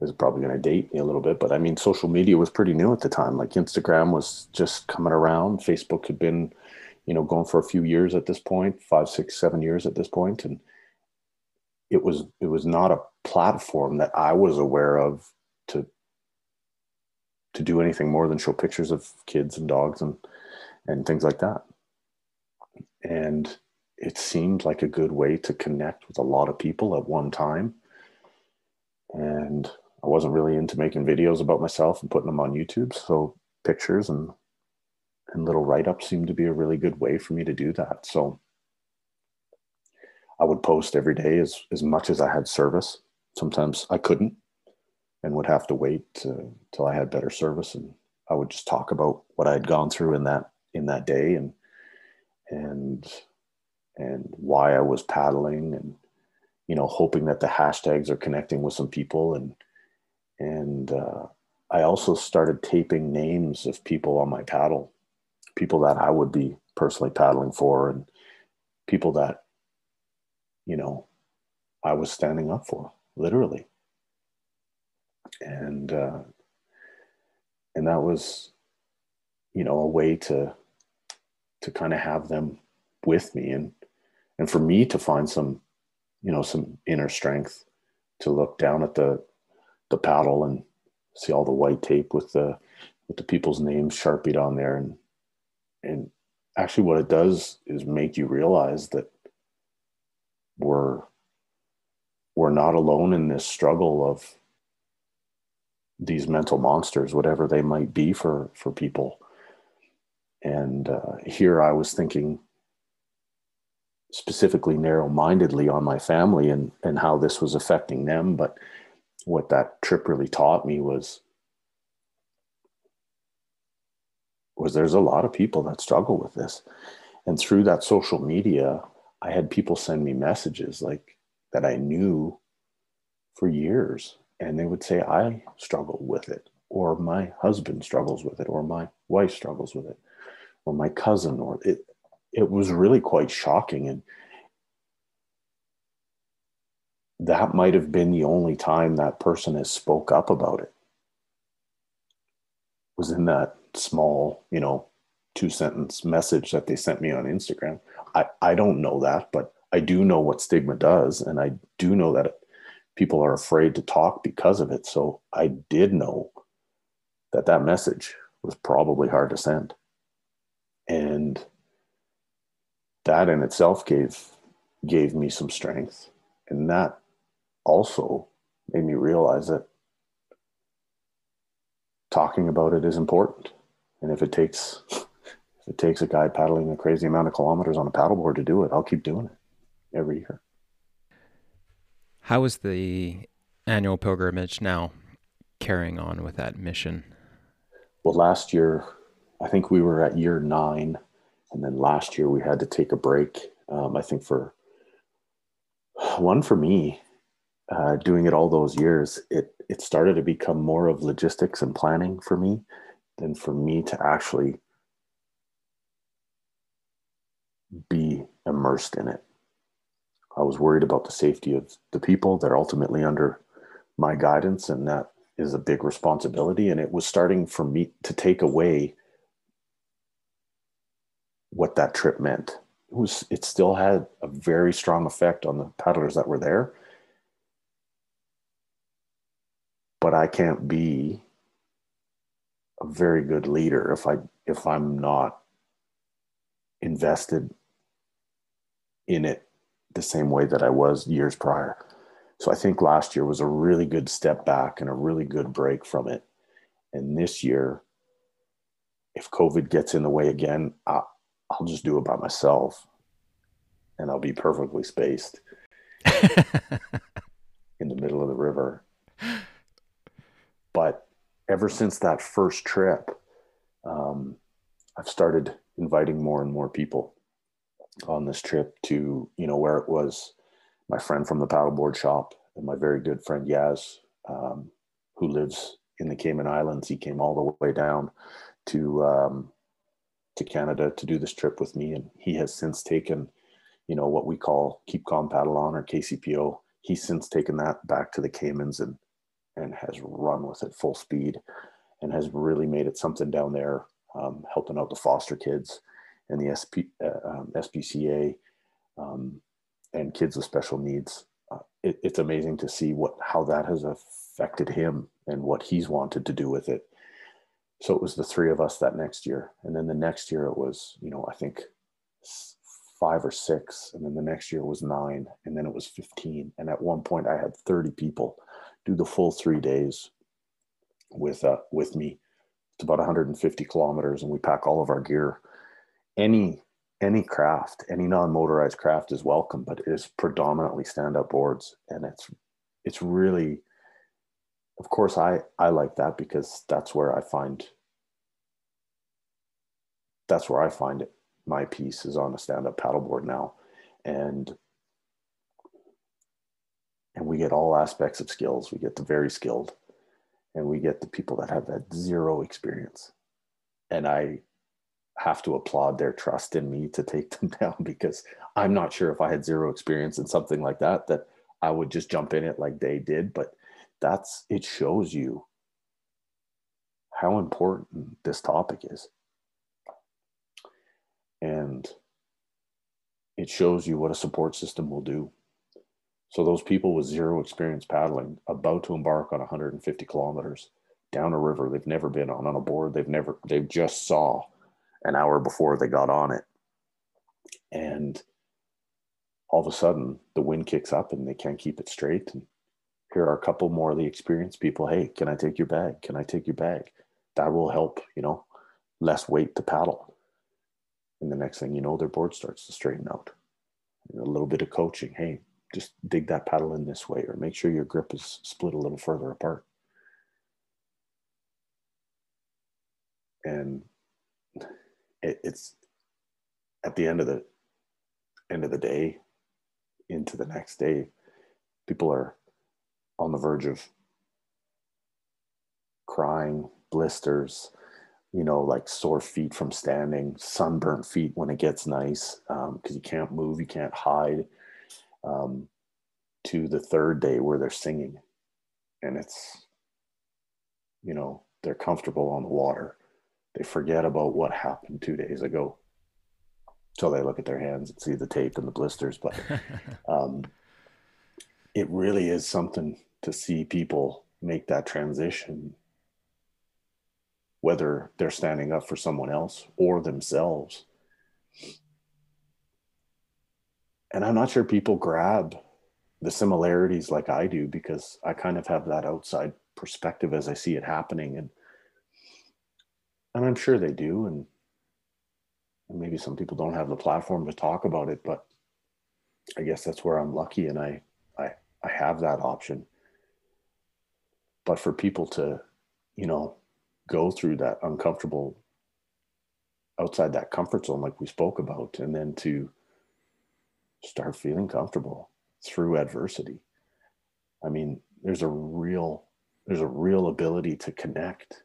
is probably going to date me a little bit, but I mean, social media was pretty new at the time. Like Instagram was just coming around. Facebook had been, you know, going for a few years at this point, five, six, seven years at this point, and it was it was not a platform that I was aware of to to do anything more than show pictures of kids and dogs and and things like that. And it seemed like a good way to connect with a lot of people at one time. And I wasn't really into making videos about myself and putting them on YouTube. So pictures and and little write-ups seemed to be a really good way for me to do that. So I would post every day as, as much as I had service. Sometimes I couldn't and would have to wait to, till I had better service and I would just talk about what I had gone through in that in that day and and and why I was paddling and you know hoping that the hashtags are connecting with some people and and uh, I also started taping names of people on my paddle, people that I would be personally paddling for and people that you know I was standing up for literally. And uh, and that was you know a way to to kind of have them with me and and for me to find some you know some inner strength to look down at the the paddle and see all the white tape with the with the people's names sharpied on there and and actually what it does is make you realize that we're we're not alone in this struggle of these mental monsters, whatever they might be for for people. And uh, here I was thinking specifically narrow-mindedly on my family and and how this was affecting them. But what that trip really taught me was was there's a lot of people that struggle with this. And through that social media, I had people send me messages like that I knew for years and they would say i struggle with it or my husband struggles with it or my wife struggles with it or my cousin or it it was really quite shocking and that might have been the only time that person has spoke up about it was in that small you know two sentence message that they sent me on instagram i i don't know that but i do know what stigma does and i do know that people are afraid to talk because of it. So I did know that that message was probably hard to send. And that in itself gave gave me some strength. And that also made me realize that talking about it is important. And if it takes if it takes a guy paddling a crazy amount of kilometers on a paddleboard to do it, I'll keep doing it every year. How is the annual pilgrimage now carrying on with that mission? Well, last year, I think we were at year nine. And then last year, we had to take a break. Um, I think for one, for me, uh, doing it all those years, it, it started to become more of logistics and planning for me than for me to actually be immersed in it. I was worried about the safety of the people that are ultimately under my guidance, and that is a big responsibility. And it was starting for me to take away what that trip meant. It was it still had a very strong effect on the paddlers that were there. But I can't be a very good leader if I if I'm not invested in it the same way that I was years prior. So I think last year was a really good step back and a really good break from it. And this year, if COVID gets in the way again, I'll, I'll just do it by myself and I'll be perfectly spaced in the middle of the river. But ever since that first trip, um, I've started inviting more and more people on this trip to you know where it was my friend from the paddleboard shop and my very good friend Yaz, um, who lives in the Cayman Islands. He came all the way down to um, to Canada to do this trip with me, and he has since taken, you know, what we call Keep Calm Paddle On or KCPO. He's since taken that back to the Caymans and and has run with it full speed, and has really made it something down there, um, helping out the foster kids and the SP, uh, um, SPCA um, and kids with special needs. Uh, it, it's amazing to see what how that has affected him and what he's wanted to do with it. So it was the three of us that next year, and then the next year it was you know I think five or six, and then the next year was nine, and then it was fifteen, and at one point I had thirty people do the full three days with uh, with me. It's about 150 kilometers, and we pack all of our gear any any craft, any non-motorized craft is welcome, but it is predominantly stand-up boards, and it's it's really, of course, I I like that because that's where I find that's where I find it. My peace is on a stand-up paddleboard now, and and we get all aspects of skills. We get the very skilled, and we get the people that have that zero experience. And I have to applaud their trust in me to take them down because I'm not sure if I had zero experience in something like that that I would just jump in it like they did. But that's it shows you how important this topic is. And it shows you what a support system will do. So those people with zero experience paddling, about to embark on 150 kilometers down a river they've never been on on a board they've never they've just saw an hour before they got on it, and all of a sudden the wind kicks up and they can't keep it straight. And here are a couple more of the experienced people. Hey, can I take your bag? Can I take your bag? That will help. You know, less weight to paddle. And the next thing you know, their board starts to straighten out. a little bit of coaching. Hey, just dig that paddle in this way, or make sure your grip is split a little further apart. And it, it's at the end of the end of the day, into the next day, people are on the verge of crying, blisters, you know, like sore feet from standing, sunburnt feet when it gets nice because um, you can't move, you can't hide. Um, to the third day where they're singing, and it's, you know, they're comfortable on the water. They forget about what happened two days ago. So they look at their hands and see the tape and the blisters. But um, it really is something to see people make that transition whether they're standing up for someone else or themselves. And I'm not sure people grab the similarities like I do because I kind of have that outside perspective as I see it happening. And and I'm sure they do. And, and maybe some people don't have the platform to talk about it, but I guess that's where I'm lucky and I I I have that option. But for people to, you know, go through that uncomfortable outside that comfort zone like we spoke about and then to start feeling comfortable through adversity i mean there's a real there's a real ability to connect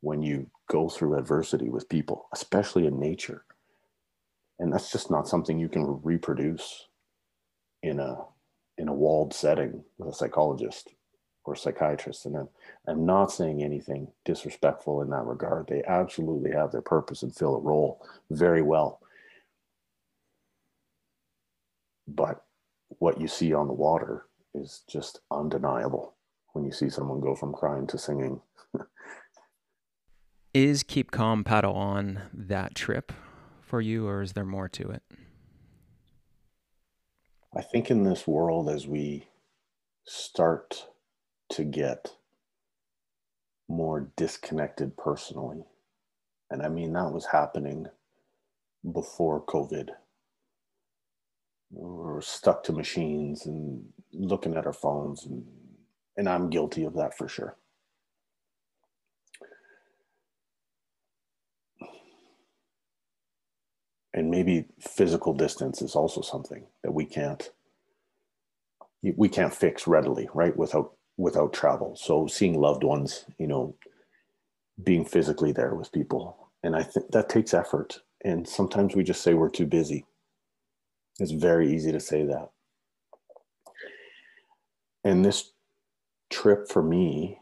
when you go through adversity with people especially in nature and that's just not something you can reproduce in a in a walled setting with a psychologist or psychiatrist. And I'm, I'm not saying anything disrespectful in that regard. They absolutely have their purpose and fill a role very well. But what you see on the water is just undeniable when you see someone go from crying to singing. is Keep Calm Paddle on that trip for you, or is there more to it? I think in this world, as we start to get more disconnected personally. And I mean, that was happening before COVID. We're stuck to machines and looking at our phones, and, and I'm guilty of that for sure. And maybe physical distance is also something that we can't we can't fix readily, right? Without without travel. So seeing loved ones, you know, being physically there with people. And I think that takes effort. And sometimes we just say we're too busy. It's very easy to say that. And this trip for me,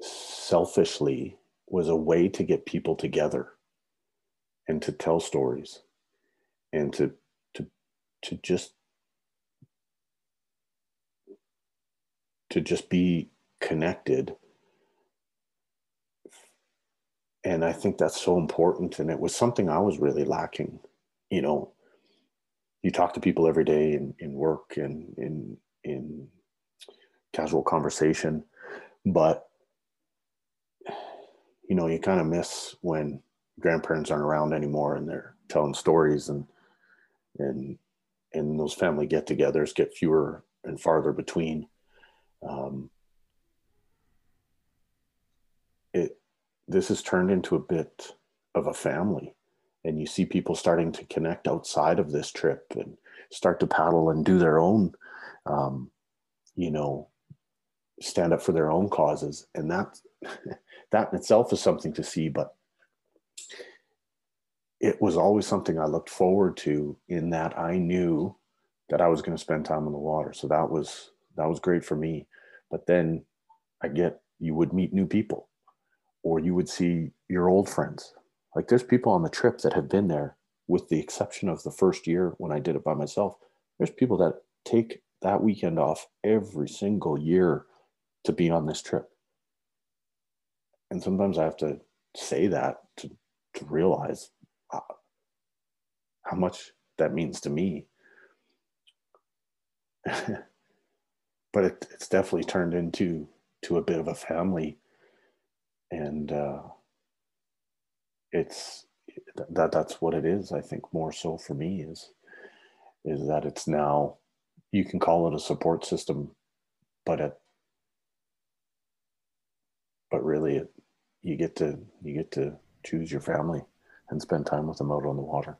selfishly, was a way to get people together and to tell stories and to to to just to just be connected. And I think that's so important. And it was something I was really lacking. You know, you talk to people every day in, in work and in in casual conversation, but you know, you kind of miss when grandparents aren't around anymore and they're telling stories and and and those family get-togethers get fewer and farther between. Um, it this has turned into a bit of a family and you see people starting to connect outside of this trip and start to paddle and do their own um, you know stand up for their own causes. And that that in itself is something to see but it was always something i looked forward to in that i knew that i was going to spend time on the water. So that was that was great for me. But then i get you would meet new people or you would see your old friends like there's people on the trip that have been there with the exception of the first year when i did it by myself there's people that take that weekend off every single year to be on this trip. And sometimes I have to say that to, to realize uh, how much that means to me. but it, it's definitely turned into to a bit of a family, and uh, it's that that's what it is. I think more so for me is is that it's now you can call it a support system, but it but really it, you get to you get to choose your family and spend time with them out on the water.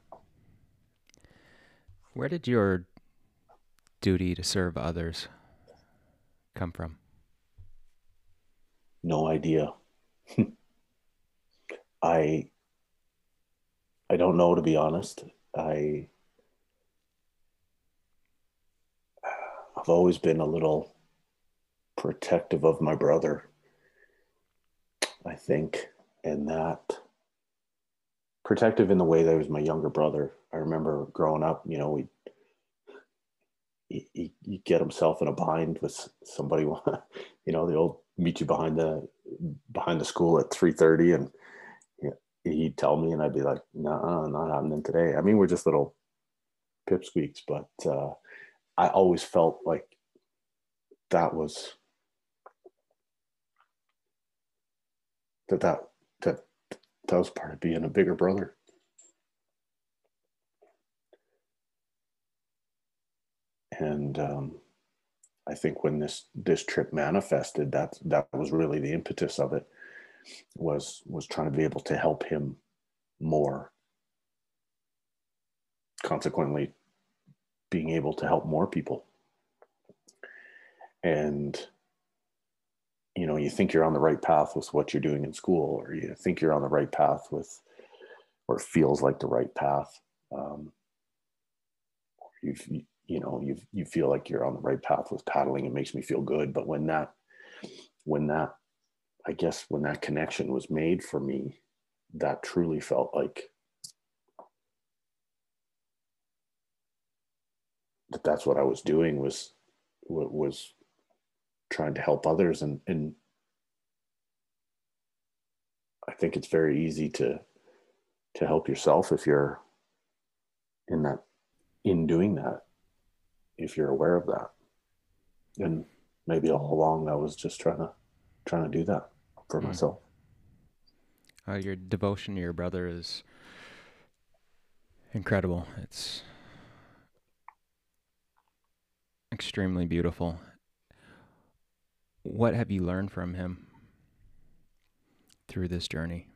Where did your duty to serve others come from? No idea. I I don't know to be honest. I I've always been a little protective of my brother I think, and that protective in the way that he was my younger brother. I remember growing up, you know, we he, he get himself in a bind with somebody, you know, the old meet you behind the behind the school at three thirty, and he'd tell me, and I'd be like, "No, not happening today." I mean, we're just little pipsqueaks, but uh, I always felt like that was that that that that was part of being a bigger brother. And um, I think when this this trip manifested, that that was really the impetus of it. Was was trying to be able to help him more. Consequently, being able to help more people. And you know you think you're on the right path with what you're doing in school or you think you're on the right path with or feels like the right path um, you you know you you feel like you're on the right path with paddling it makes me feel good but when that when that i guess when that connection was made for me that truly felt like that that's what i was doing was was trying to help others. And and I think it's very easy to to help yourself if you're in that in doing that if you're aware of that. And maybe all along I was just trying to trying to do that for mm. myself uh, your devotion to your brother is incredible it's extremely beautiful what have you learned from him through this journey?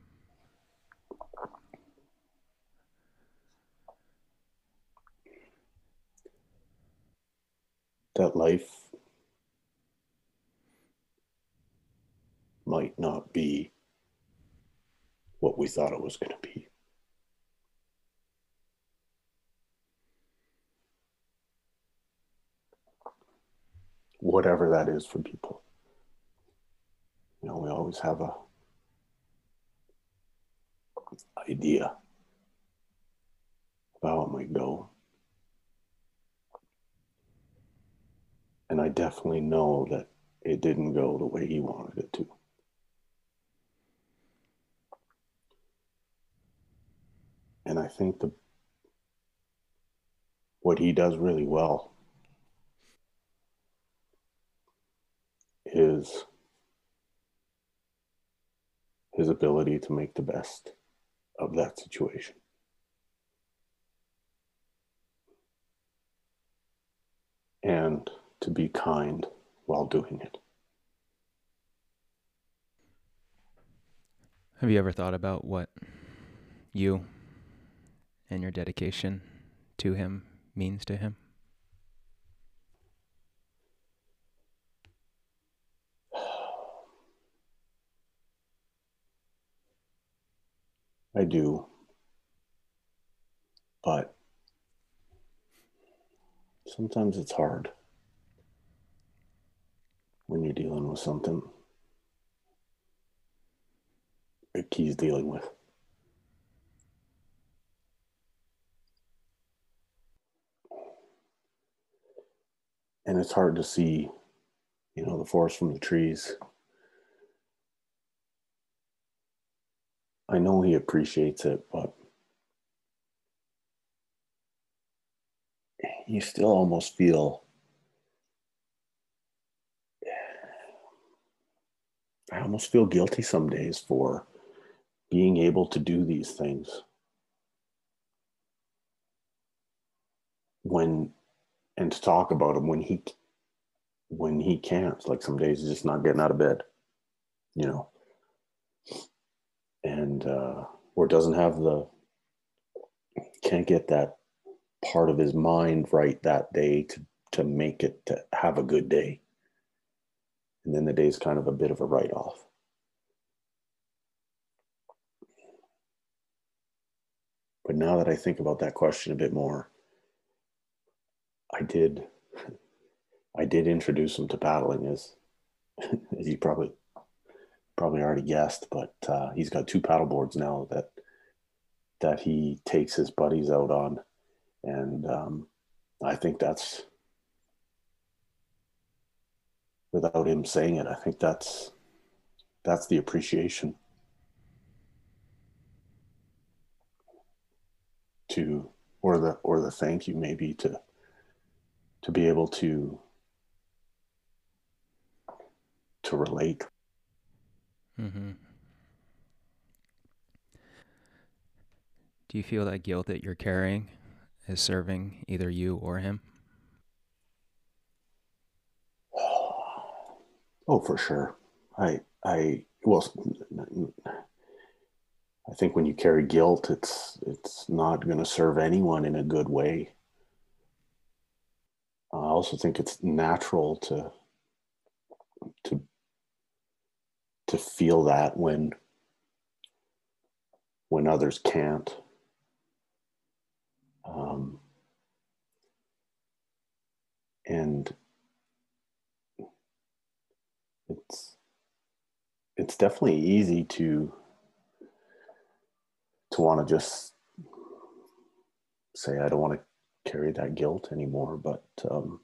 That life might not be what we thought it was going to be. Whatever that is for people. You know, we always have a idea of how it might go. And I definitely know that it didn't go the way he wanted it to. And I think the what he does really well is his ability to make the best of that situation. And to be kind while doing it. Have you ever thought about what you and your dedication to him means to him? I do. But sometimes it's hard when you're dealing with something that he's dealing with. And it's hard to see, you know, the forest from the trees. I know he appreciates it, but you still almost feel I almost feel guilty some days for being able to do these things when and to talk about him when he when he can't like some days he's just not getting out of bed you know and uh or doesn't have the can't get that part of his mind right that day to to make it to have a good day and then the day's kind of a bit of a write off. But now that I think about that question a bit more, I did I did introduce him to paddling as as you probably probably already guessed, but uh, he's got two paddle boards now that that he takes his buddies out on, and um, I think that's without him saying it. I think that's that's the appreciation to or the or the thank you maybe to to be able to to relate. Mm-hmm. Do you feel that guilt that you're carrying is serving either you or him? Oh, for sure. I, I, well, I think when you carry guilt, it's it's not going to serve anyone in a good way. I also think it's natural to to to feel that when when others can't. Um, and it's it's definitely easy to to want to just say I don't want to carry that guilt anymore, but um,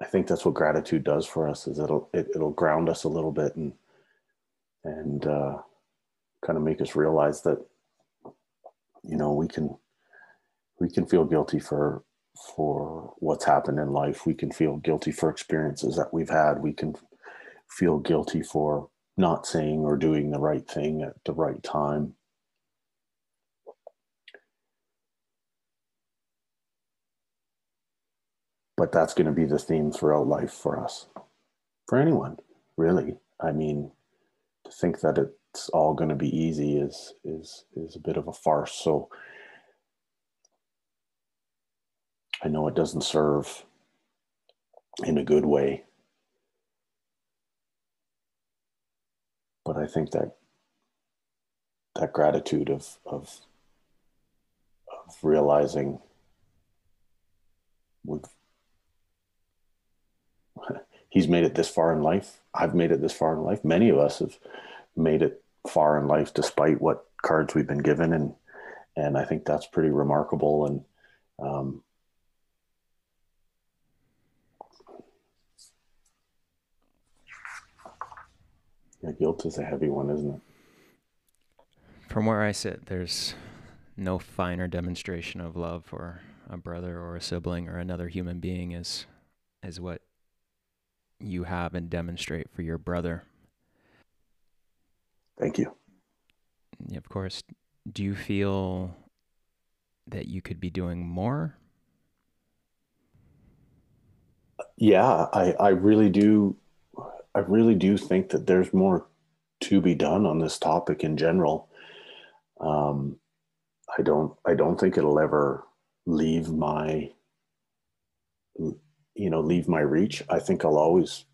I think that's what gratitude does for us is it'll it, will it will ground us a little bit and and uh, kind of make us realize that you know we can we can feel guilty for for what's happened in life. We can feel guilty for experiences that we've had. We can feel guilty for not saying or doing the right thing at the right time. But that's going to be the theme throughout life for us, for anyone, really. I mean, to think that it's all going to be easy is is is a bit of a farce. So I know it doesn't serve in a good way. But I think that that gratitude of of of realizing we've he's made it this far in life. I've made it this far in life. Many of us have made it far in life despite what cards we've been given and and I think that's pretty remarkable and um, Yeah, guilt is a heavy one, isn't it? From where I sit, there's no finer demonstration of love for a brother or a sibling or another human being is is what you have and demonstrate for your brother. Thank you. Of course. Do you feel that you could be doing more? Yeah, I, I really do I really do think that there's more to be done on this topic in general. Um, I don't I don't think it'll ever leave my you know leave my reach. I think I'll always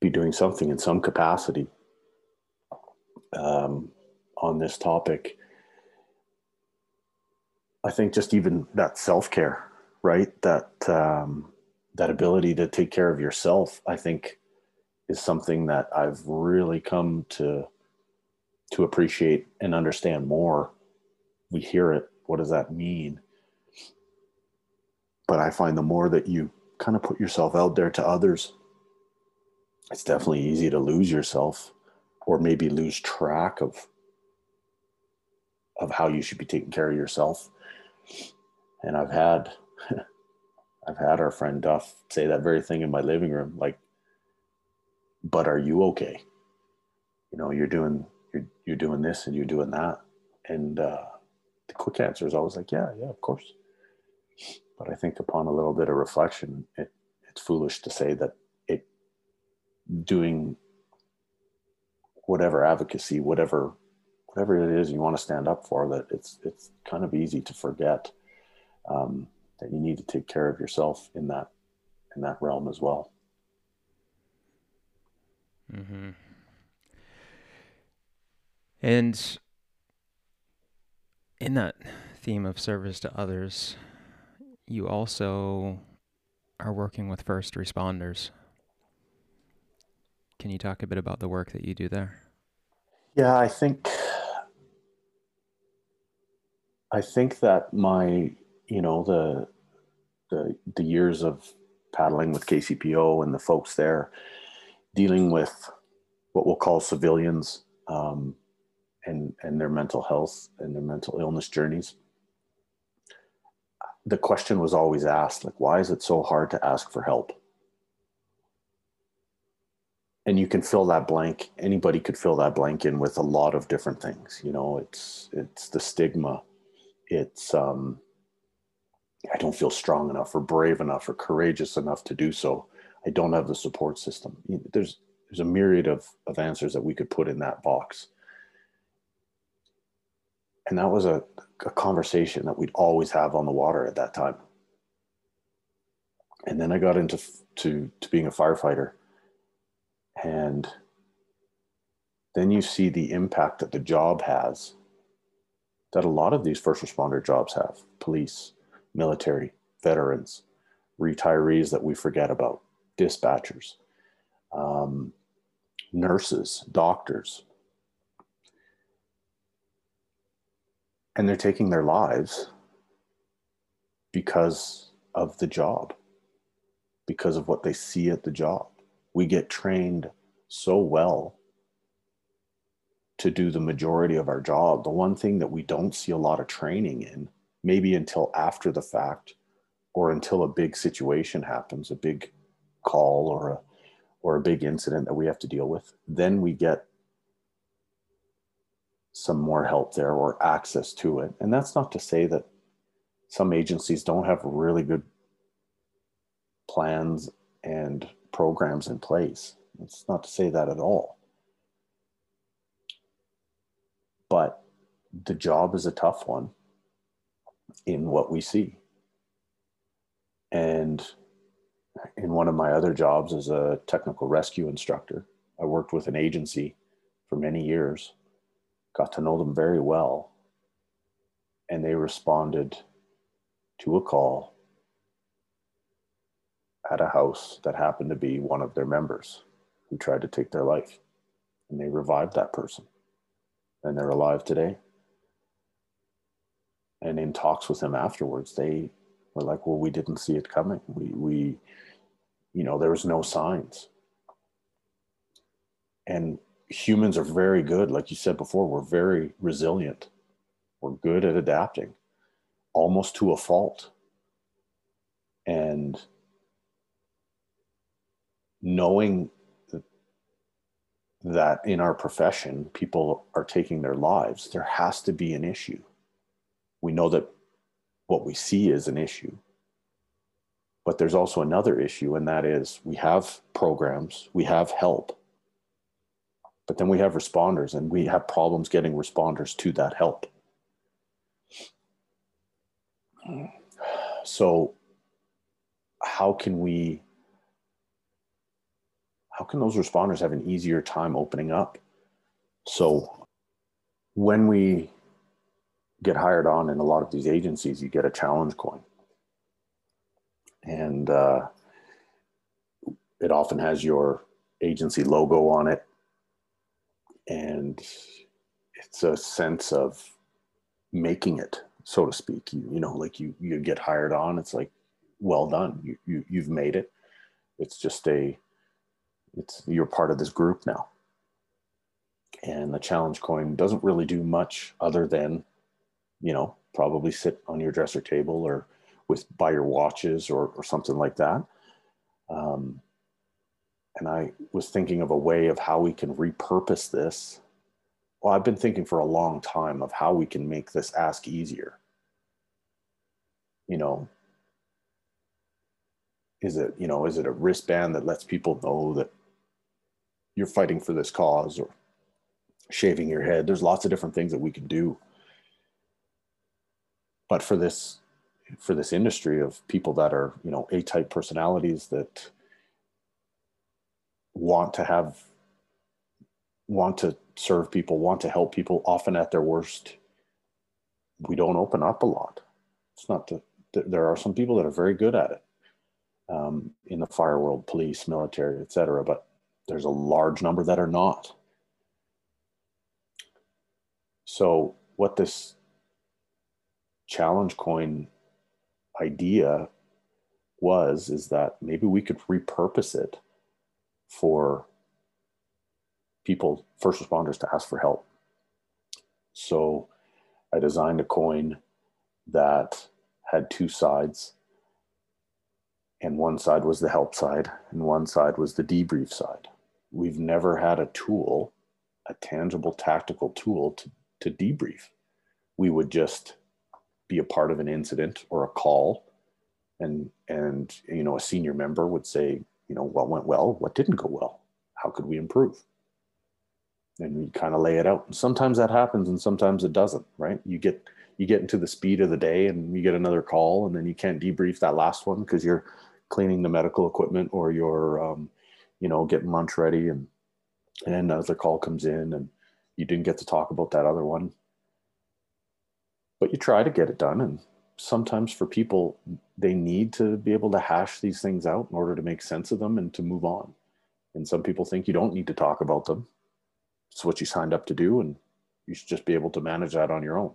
be doing something in some capacity um, on this topic. I think just even that self care, right? That um, that ability to take care of yourself, I think, is something that I've really come to to appreciate and understand more. We hear it. What does that mean? But I find the more that you kind of put yourself out there to others, it's definitely easy to lose yourself or maybe lose track of of how you should be taking care of yourself. And I've had I've had our friend Duff say that very thing in my living room like but are you okay? You know, you're doing you're you're doing this and you're doing that. And uh the quick answer is always like, yeah, yeah, of course. But I think upon a little bit of reflection, it, it's foolish to say that it doing whatever advocacy, whatever whatever it is you want to stand up for, that it's it's kind of easy to forget um, that you need to take care of yourself in that in that realm as well. Mm-hmm. And in that theme of service to others, you also are working with first responders. Can you talk a bit about the work that you do there? Yeah, I think I think that my, you know, the the the years of paddling with KCPO and the folks there dealing with what we'll call civilians um, and and their mental health and their mental illness journeys. The question was always asked, like, why is it so hard to ask for help? and you can fill that blank anybody could fill that blank in with a lot of different things you know it's it's the stigma. It's um i don't feel strong enough or brave enough or courageous enough to do so. I don't have the support system. There's there's a myriad of of answers that we could put in that box and that was a, a conversation that we'd always have on the water at that time and then i got into to to being a firefighter and then you see the impact that the job has that a lot of these first responder jobs have police, military, veterans, retirees that we forget about, dispatchers, um, nurses, doctors. And they're taking their lives because of the job, because of what they see at the job we get trained so well to do the majority of our job. The one thing that we don't see a lot of training in, maybe until after the fact or until a big situation happens, a big call or a or a big incident that we have to deal with, then we get some more help there or access to it. And that's not to say that some agencies don't have really good plans and programs in place. It's not to say that at all. But the job is a tough one in what we see. And in one of my other jobs as a technical rescue instructor, I worked with an agency for many years, got to know them very well, and they responded to a call at a house that happened to be one of their members who tried to take their life. And they revived that person. And they're alive today. And in talks with them afterwards, they were like, well, we didn't see it coming. We, we you know, there was no signs. And humans are very good. Like you said before, we're very resilient. We're good at adapting almost to a fault. And knowing that in our profession people are taking their lives there has to be an issue we know that what we see is an issue but there's also another issue and that is we have programs we have help but then we have responders and we have problems getting responders to that help So, how can we? How can those responders have an easier time opening up? So, when we get hired on in a lot of these agencies, you get a challenge coin. And uh, it often has your agency logo on it. And it's a sense of making it, so to speak. You, you know, like you, you get hired on, it's like, well done. You, you, you've made it. It's just a, it's, you're part of this group now. And the challenge coin doesn't really do much other than you know, probably sit on your dresser table or with by your watches or, or something like that. Um, and I was thinking of a way of how we can repurpose this. Well, I've been thinking for a long time of how we can make this ask easier. You know, is it, you know, is it a wristband that lets people know that you're fighting for this cause or shaving your head? There's lots of different things that we can do but for this for this industry of people that are you know a type personalities that want to have want to serve people want to help people often at their worst we don't open up a lot. It's not that there are some people that are very good at it um, in the fire world police military etc but there's a large number that are not. So what this challenge coin idea was is that maybe we could repurpose it for people first responders to ask for help. So i designed a coin that had two sides and one side was the help side and one side was the debrief side. We've never had a tool a tangible tactical tool to, to debrief. We would just be a part of an incident or a call and and you know a senior member would say you know what went well what didn't go well how could we improve? And we kind of lay it out. And sometimes that happens and sometimes it doesn't right? You get you get into the speed of the day and you get another call and then you can't debrief that last one because you're cleaning the medical equipment or you're um, you know getting lunch ready and and another call comes in and you didn't get to talk about that other one. But you try to get it done and sometimes for people they need to be able to hash these things out in order to make sense of them and to move on. And some people think you don't need to talk about them. It's what you signed up to do and you should just be able to manage that on your own.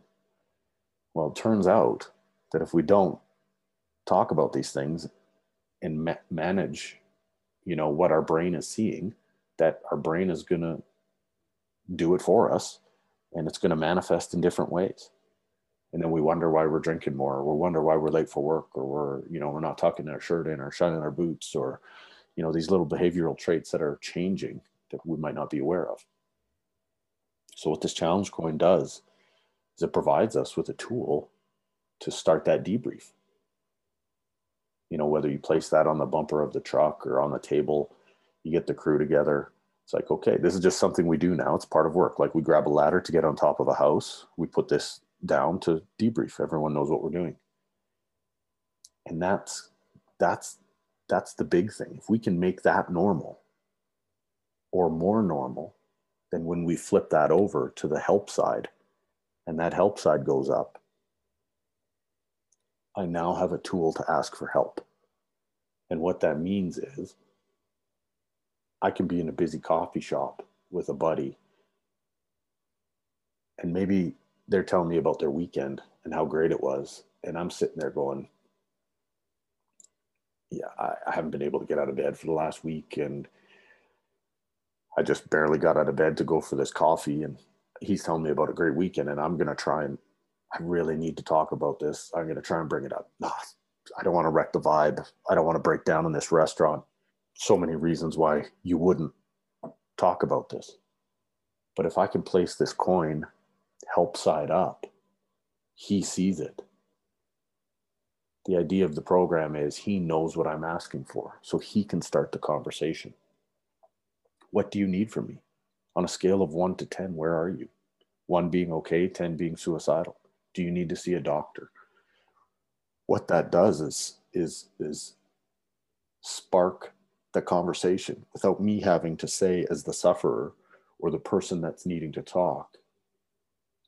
Well it turns out that if we don't talk about these things and ma- manage you know what our brain is seeing that our brain is going to do it for us and it's going to manifest in different ways and then we wonder why we're drinking more or we wonder why we're late for work or we're you know we're not tucking our shirt in or shining our boots or you know these little behavioral traits that are changing that we might not be aware of. So what this challenge coin does is it provides us with a tool to start that debrief. You know whether you place that on the bumper of the truck or on the table you get the crew together. It's like okay this is just something we do now. It's part of work. Like we grab a ladder to get on top of a house. We put this down to debrief. Everyone knows what we're doing. And that's that's that's the big thing. If we can make that normal or more normal, then when we flip that over to the help side and that help side goes up, I now have a tool to ask for help. And what that means is I can be in a busy coffee shop with a buddy and maybe they're telling me about their weekend and how great it was. And I'm sitting there going, yeah, I, I haven't been able to get out of bed for the last week. And I just barely got out of bed to go for this coffee. And he's telling me about a great weekend. And I'm going to try and I really need to talk about this. I'm going to try and bring it up. I don't want to wreck the vibe. I don't want to break down in this restaurant. So many reasons why you wouldn't talk about this. But if I can place this coin help side up, he sees it. The idea of the program is he knows what I'm asking for, so he can start the conversation. What do you need from me? On a scale of one to 10, where are you? One being okay, 10 being suicidal. Do you need to see a doctor? what that does is is is spark the conversation without me having to say as the sufferer or the person that's needing to talk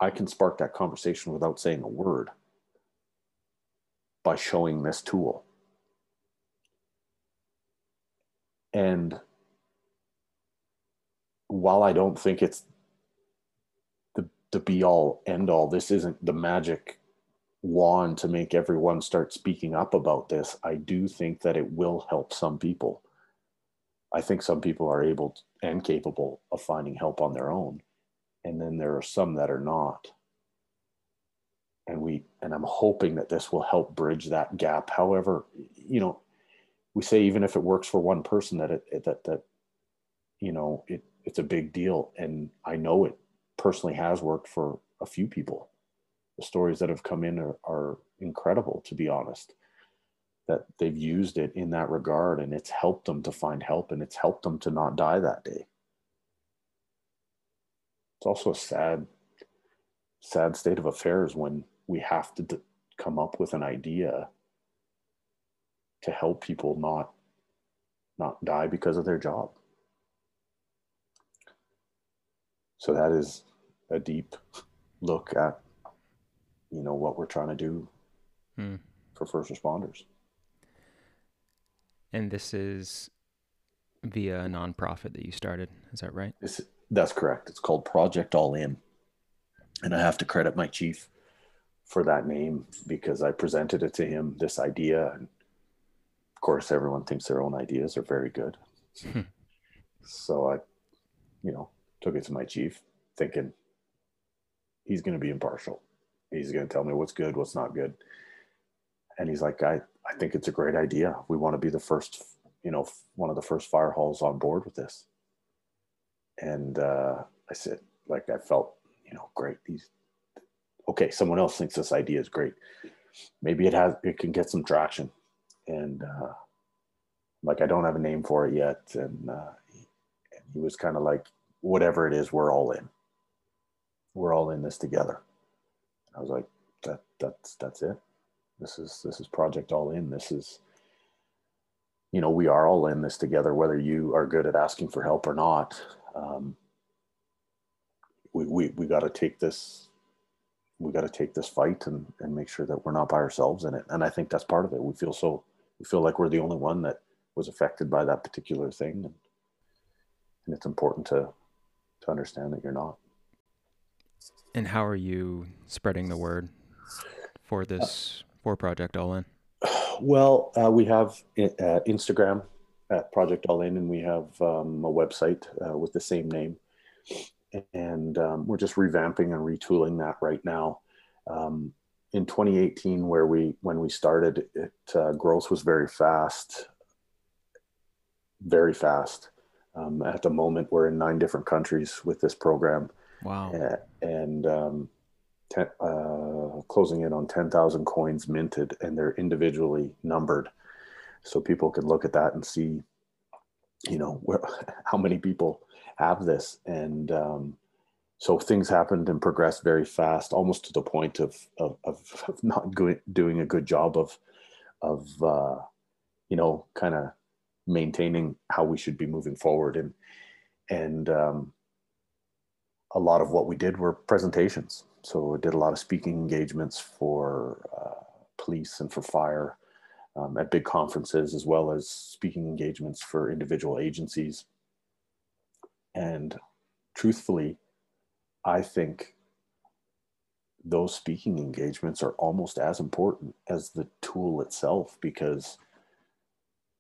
i can spark that conversation without saying a word by showing this tool and while i don't think it's the the be all end all this isn't the magic wand to make everyone start speaking up about this, I do think that it will help some people. I think some people are able to, and capable of finding help on their own. And then there are some that are not. And we and I'm hoping that this will help bridge that gap. However, you know, we say even if it works for one person that it that that you know, it it's a big deal. And I know it personally has worked for a few people the stories that have come in are, are incredible, to be honest. That they've used it in that regard and it's helped them to find help and it's helped them to not die that day. It's also a sad, sad state of affairs when we have to d- come up with an idea to help people not not die because of their job. So that is a deep look at you know what we're trying to do hmm. for first responders. And this is via a nonprofit that you started. Is that right? It's, that's correct. It's called Project All In. And I have to credit my chief for that name because I presented it to him, this idea. And of course, everyone thinks their own ideas are very good. Hmm. so I, you know, took it to my chief thinking he's going to be impartial. He's going to tell me what's good, what's not good. And he's like, I, I think it's a great idea. We want to be the first, you know, one of the first fire halls on board with this. And uh, I said, like, I felt, you know, great. These, okay, someone else thinks this idea is great. Maybe it has, it can get some traction. And uh, like, I don't have a name for it yet. And uh, he, he was kind of like, whatever it is, we're all in. We're all in this together. I was like, that that's that's it. This is this is project all in. This is you know we are all in this together whether you are good at asking for help or not um, we we, we got to take this we got to take this fight and and make sure that we're not by ourselves in it. And i think that's part of it. We feel so we feel like we're the only one that was affected by that particular thing. And, and it's important to to understand that you're not. And how are you spreading the word for this for Project All In? Well, uh, we have uh, Instagram at Project All In, and we have um, a website uh, with the same name. And um, we're just revamping and retooling that right now. Um, in 2018, where we when we started, it uh, growth was very fast, very fast. Um, at the moment, we're in nine different countries with this program Wow. And um, ten, uh, closing in on 10,000 coins minted, and they're individually numbered. So people can look at that and see, you know, where, how many people have this. And um, so things happened and progressed very fast, almost to the point of, of, of not doing a good job of, of uh, you know, kind of maintaining how we should be moving forward. And, and um, a lot of what we did were presentations. So we did a lot of speaking engagements for uh, police and for fire um, at big conferences, as well as speaking engagements for individual agencies. And truthfully, I think those speaking engagements are almost as important as the tool itself because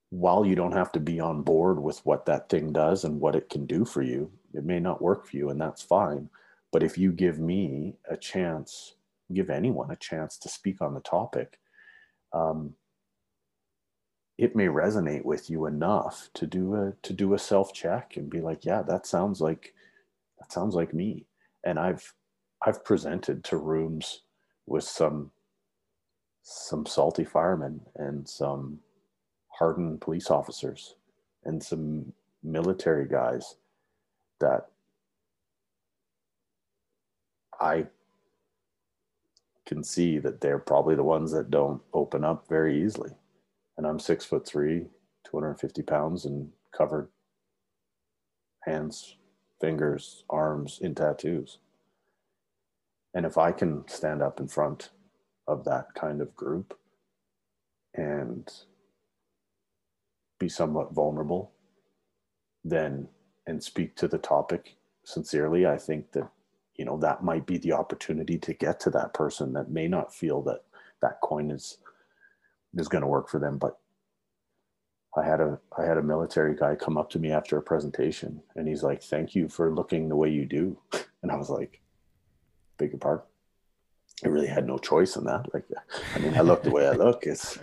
while you don't have to be on board with what that thing does and what it can do for you, it may not work for you, and that's fine. But if you give me a chance, give anyone a chance to speak on the topic, um, it may resonate with you enough to do a to do a self check and be like, yeah, that sounds like that sounds like me. And I've I've presented to rooms with some some salty firemen and some hardened police officers and some military guys that I can see that they're probably the ones that don't open up very easily. And I'm six foot three, 250 pounds, and covered hands, fingers, arms in tattoos. And if I can stand up in front of that kind of group and be somewhat vulnerable, then and speak to the topic sincerely, I think that you know that might be the opportunity to get to that person that may not feel that that coin is is going to work for them but i had a i had a military guy come up to me after a presentation and he's like thank you for looking the way you do. And i was like beg your pardon? I really had no choice in that. Like i mean i look the way i look. It's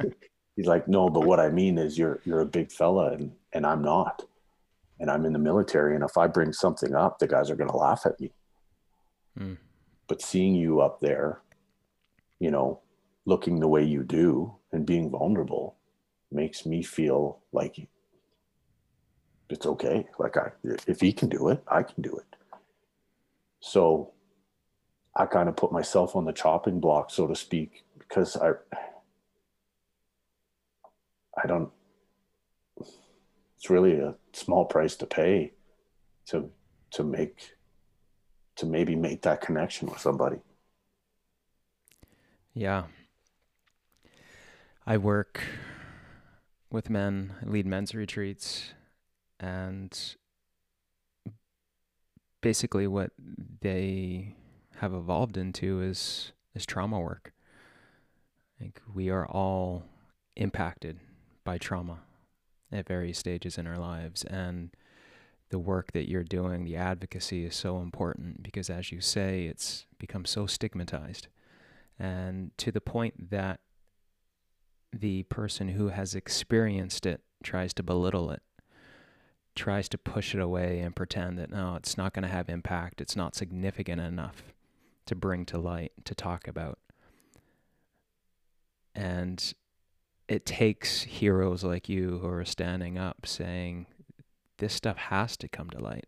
he's like no but what i mean is you're you're a big fella and and i'm not. And i'm in the military and if i bring something up the guys are going to laugh at me. Mm. But seeing you up there, you know, looking the way you do and being vulnerable makes me feel like it's okay. Like I, if he can do it, I can do it. So I kind of put myself on the chopping block, so to speak, because I, I don't, it's really a small price to pay to, to make to maybe make that connection with somebody. Yeah. I work with men, lead men's retreats, and basically what they have evolved into is is trauma work. Like we are all impacted by trauma at various stages in our lives and the work that you're doing, the advocacy is so important because, as you say, it's become so stigmatized. And to the point that the person who has experienced it tries to belittle it, tries to push it away and pretend that no, it's not going to have impact, it's not significant enough to bring to light, to talk about. And it takes heroes like you who are standing up saying, this stuff has to come to light.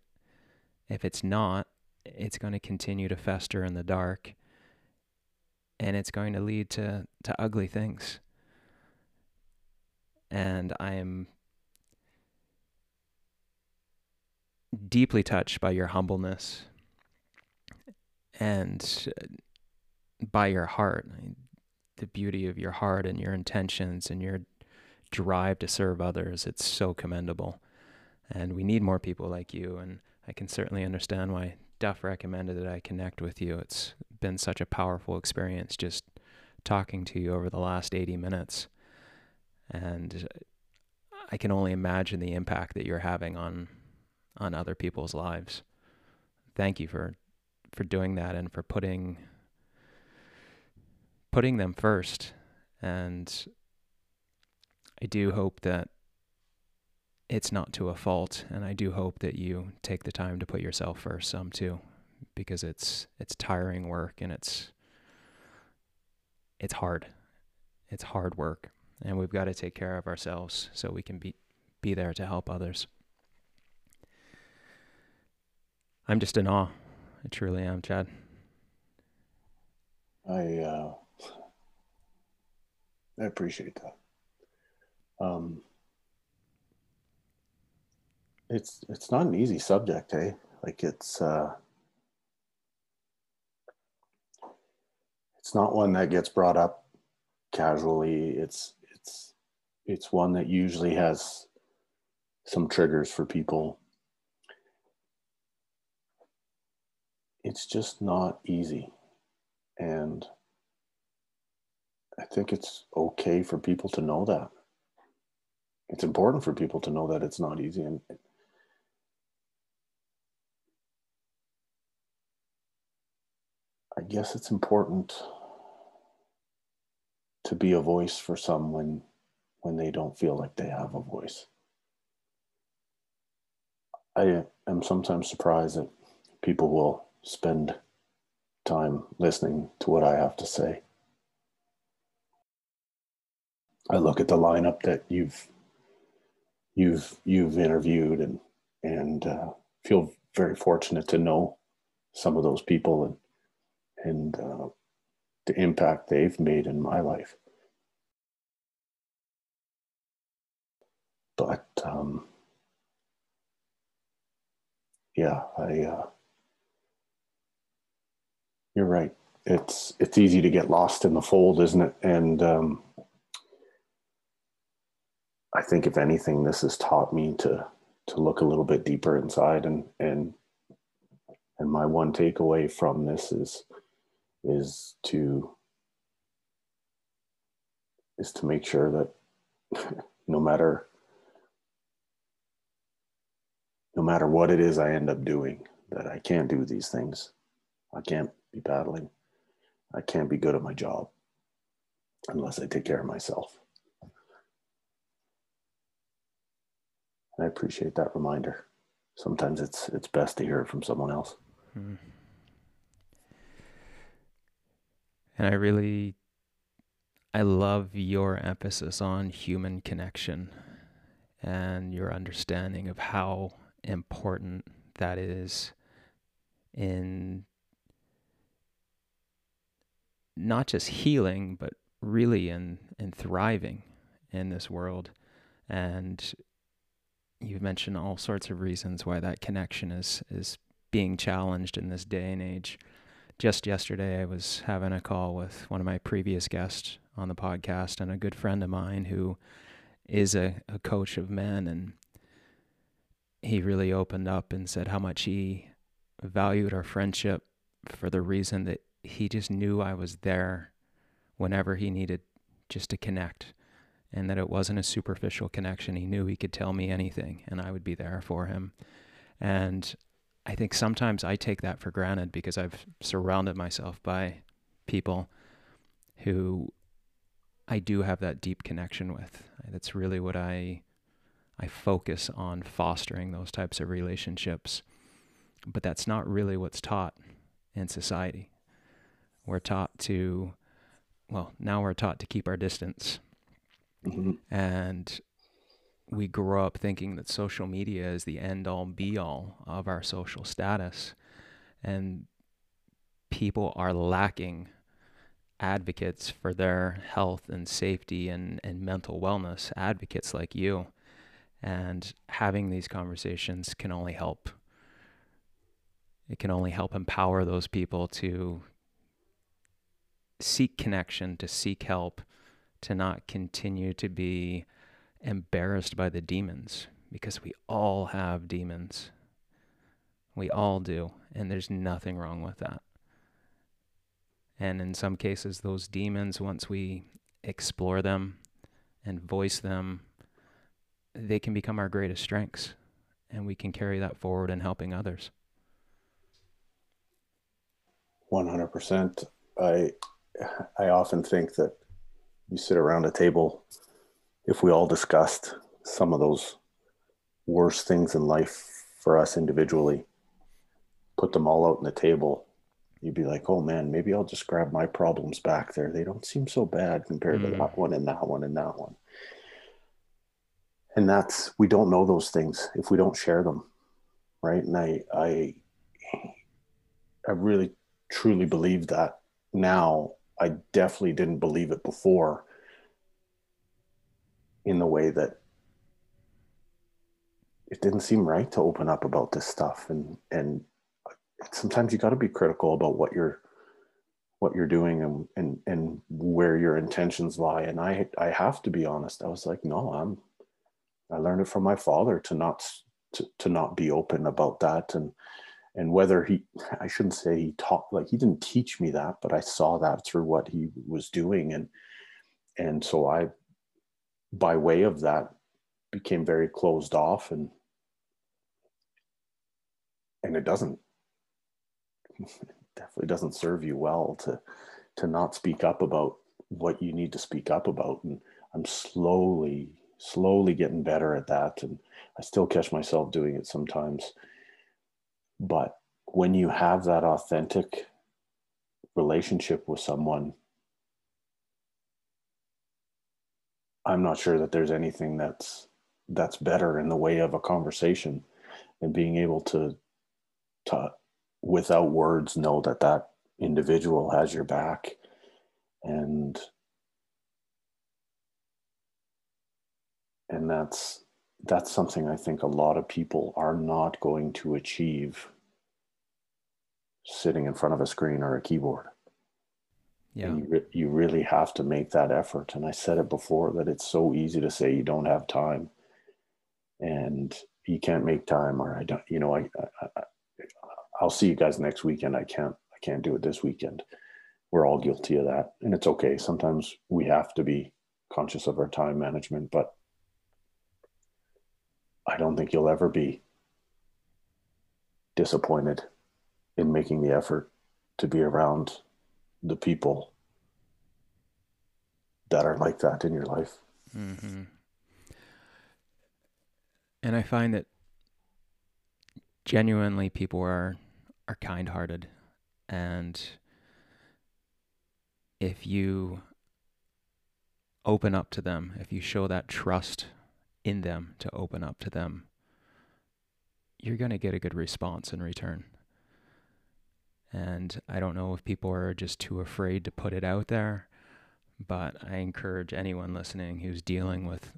If it's not, it's going to continue to fester in the dark and it's going to lead to, to ugly things. And I am deeply touched by your humbleness and uh, by your heart, the beauty of your heart and your intentions and your drive to serve others. It's so commendable. And we need more people like you. And I can certainly understand why Duff recommended that I connect with you. It's been such a powerful experience just talking to you over the last 80 minutes. And I can only imagine the impact that you're having on on other people's lives. Thank you for for doing that and for putting putting them first. And I do hope that it's not to a fault, and I do hope that you take the time to put yourself first some too, because it's it's tiring work and it's it's hard. It's hard work, and we've got to take care of ourselves so we can be be there to help others. I'm just in awe. I truly am, Chad. I uh, I appreciate that. Um, it's it's not an easy subject, eh? Like it's uh it's not one that gets brought up casually. It's it's one that usually has some triggers for people. It's just not easy. And I think it's okay for people to know that. It's important for people to know that it's not easy. And I guess it's important to be a voice for some when when they don't feel like they have a voice. I am sometimes surprised that people will spend time listening to what I have to say. I look at the lineup that you've you've you've interviewed and and uh, feel very fortunate to know some of those people and and uh, the impact they've made in my life. But um, yeah, I uh, you're right. It's it's easy to get lost in the fold, isn't it? And um, I think if anything, this has taught me to to look a little bit deeper inside and and and my one takeaway from this is is to is to make sure that no matter no matter what it is I end up doing, that I can't do these things. I can't be paddling. I can't be good at my job unless I take care of myself. I appreciate that reminder. Sometimes it's it's best to hear it from someone else. Hmm. And I really I love your emphasis on human connection and your understanding of how important that is in not just healing, but really in, in thriving in this world. And you've mentioned all sorts of reasons why that connection is is being challenged in this day and age. Just yesterday, I was having a call with one of my previous guests on the podcast and a good friend of mine who is a, a coach of men. And he really opened up and said how much he valued our friendship for the reason that he just knew I was there whenever he needed just to connect and that it wasn't a superficial connection. He knew he could tell me anything and I would be there for him. And I think sometimes I take that for granted because I've surrounded myself by people who I do have that deep connection with. That's really what I I focus on fostering those types of relationships. But that's not really what's taught in society. We're taught to well, now we're taught to keep our distance Mm-hmm. And we grow up thinking that social media is the end all be all of our social status. And people are lacking advocates for their health and safety and, and mental wellness, advocates like you. And having these conversations can only help. It can only help empower those people to seek connection, to seek help, to not continue to be embarrassed by the demons because we all have demons. We all do. And there's nothing wrong with that. And in some cases, those demons, once we explore them and voice them, they can become our greatest strengths. And we can carry that forward in helping others. 100%. I, I often think that you sit around a table, if we all discussed some of those worst things in life for us individually, put them all out on the table, you'd be like, oh man, maybe I'll just grab my problems back there. They don't seem so bad compared mm. to that one and that one and that one. And that's we don't know those things if we don't share them. Right. And I I I really truly believe that now I definitely didn't believe it before in the way that it didn't seem right to open up about this stuff and and sometimes you got to be critical about what you're what you're doing and, and and where your intentions lie and i i have to be honest i was like no i'm i learned it from my father to not to, to not be open about that. And and whether he i shouldn't say he taught like he didn't teach me that but i saw that through what he was doing. And and so i by way of that became very closed off and and it doesn't definitely doesn't serve you well to to not speak up about what you need to speak up about. And i'm slowly slowly getting better at that and i still catch myself doing it sometimes. But when you have that authentic relationship with someone, I'm not sure that there's anything that's that's better in the way of a conversation and being able to to without words know that that individual has your back. And and that's that's something I think a lot of people are not going to achieve sitting in front of a screen or a keyboard. Yeah. You, re- you really have to make that effort. And I said it before that it's so easy to say you don't have time and you can't make time or I don't, you know, I, I, I I'll see you guys next weekend. I can't, I can't do it this weekend. We're all guilty of that. And it's okay. Sometimes we have to be conscious of our time management, but I don't think you'll ever be disappointed in making the effort to be around the people that are like that in your life. Mm-hmm. And I find that genuinely people are are kind-hearted and if you open up to them, if you show that trust in them to open up to them, you're going to get a good response in return. And I don't know if people are just too afraid to put it out there, but I encourage anyone listening who's dealing with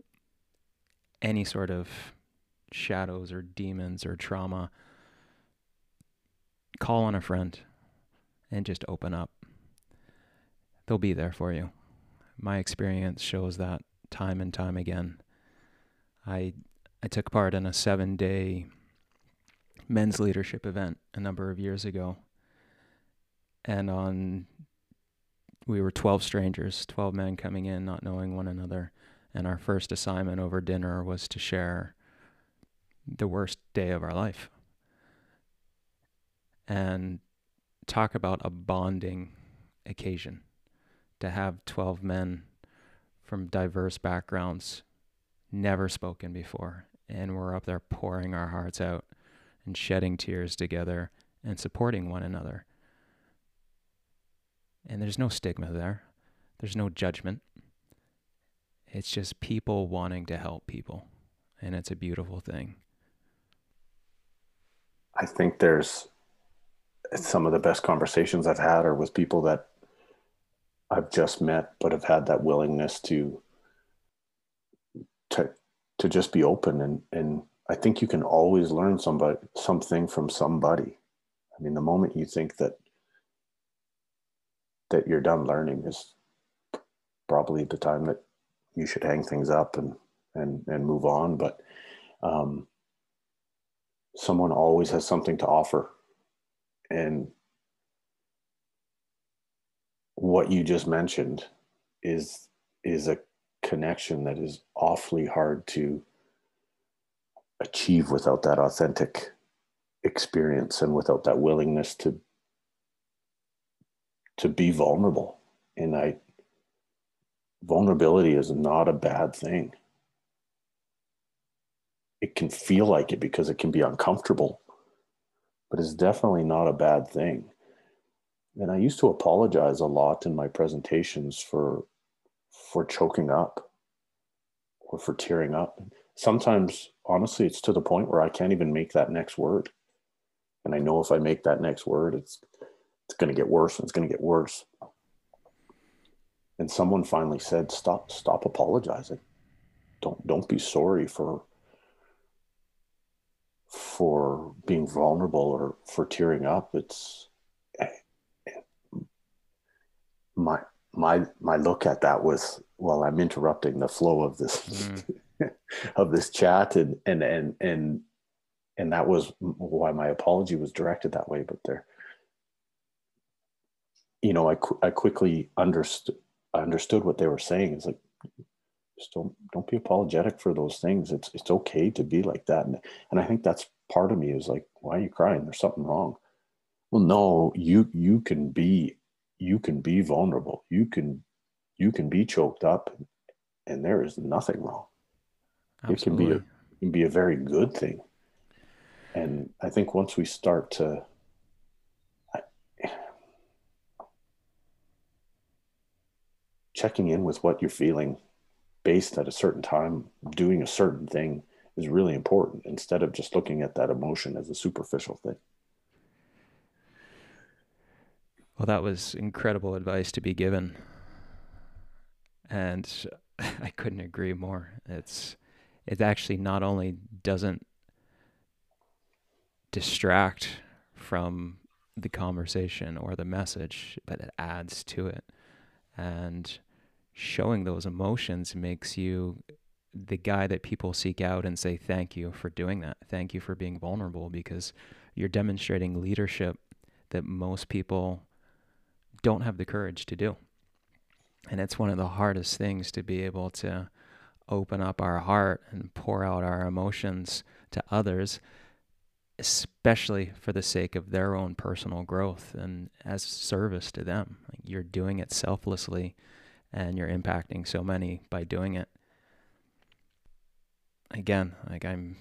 any sort of shadows or demons or trauma, call on a friend and just open up. They'll be there for you. My experience shows that time and time again. I I took part in a seven day men's leadership event a number of years ago. And on we were 12 strangers, 12 men coming in not knowing one another. And our first assignment over dinner was to share the worst day of our life and talk about a bonding occasion to have 12 men from diverse backgrounds never spoken before. And we're up there pouring our hearts out and shedding tears together and supporting one another. And there's no stigma there, there's no judgment. It's just people wanting to help people. And it's a beautiful thing. I think there's some of the best conversations I've had are with people that I've just met, but have had that willingness to to to just be open and and I think you can always learn somebody something from somebody. I mean, the moment you think that that you're done learning is probably the time that you should hang things up and and and move on. But um, someone always has something to offer, and what you just mentioned is is a connection that is awfully hard to achieve without that authentic experience and without that willingness to to be vulnerable. And i vulnerability is not a bad thing. It can feel like it because it can be uncomfortable but it's definitely not a bad thing. And i used to apologize a lot in my presentations for for choking up or for tearing up. Sometimes, honestly, it's to the point where I can't even make that next word. And I know if I make that next word, it's it's going to get worse and it's going to get worse. And someone finally said, "Stop! Stop apologizing. Don't don't be sorry for for being vulnerable or for tearing up. It's eh, my my my look at that was well i'm interrupting the flow of this mm. of this chat and and and and and that was why my apology was directed that way but there you know i i quickly understood understood what they were saying. It's like just don't don't be apologetic for those things. It's it's okay to be like that. And, and i think that's part of me is like why are you crying? There's something wrong. Well no you you can be you can be vulnerable. You can you can be choked up and there is nothing wrong. Absolutely. it can be a it can be a very good thing. And i think once we start to checking in with what you're feeling based at a certain time doing a certain thing is really important instead of just looking at that emotion as a superficial thing well, that was incredible advice to be given. And I couldn't agree more. It's it actually not only doesn't distract from the conversation or the message, but it adds to it. And showing those emotions makes you the guy that people seek out and say thank you for doing that. Thank you for being vulnerable because you're demonstrating leadership that most people don't have the courage to do. And it's one of the hardest things to be able to open up our heart and pour out our emotions to others, especially for the sake of their own personal growth and as service to them. Like you're doing it selflessly and you're impacting so many by doing it. Again, like I'm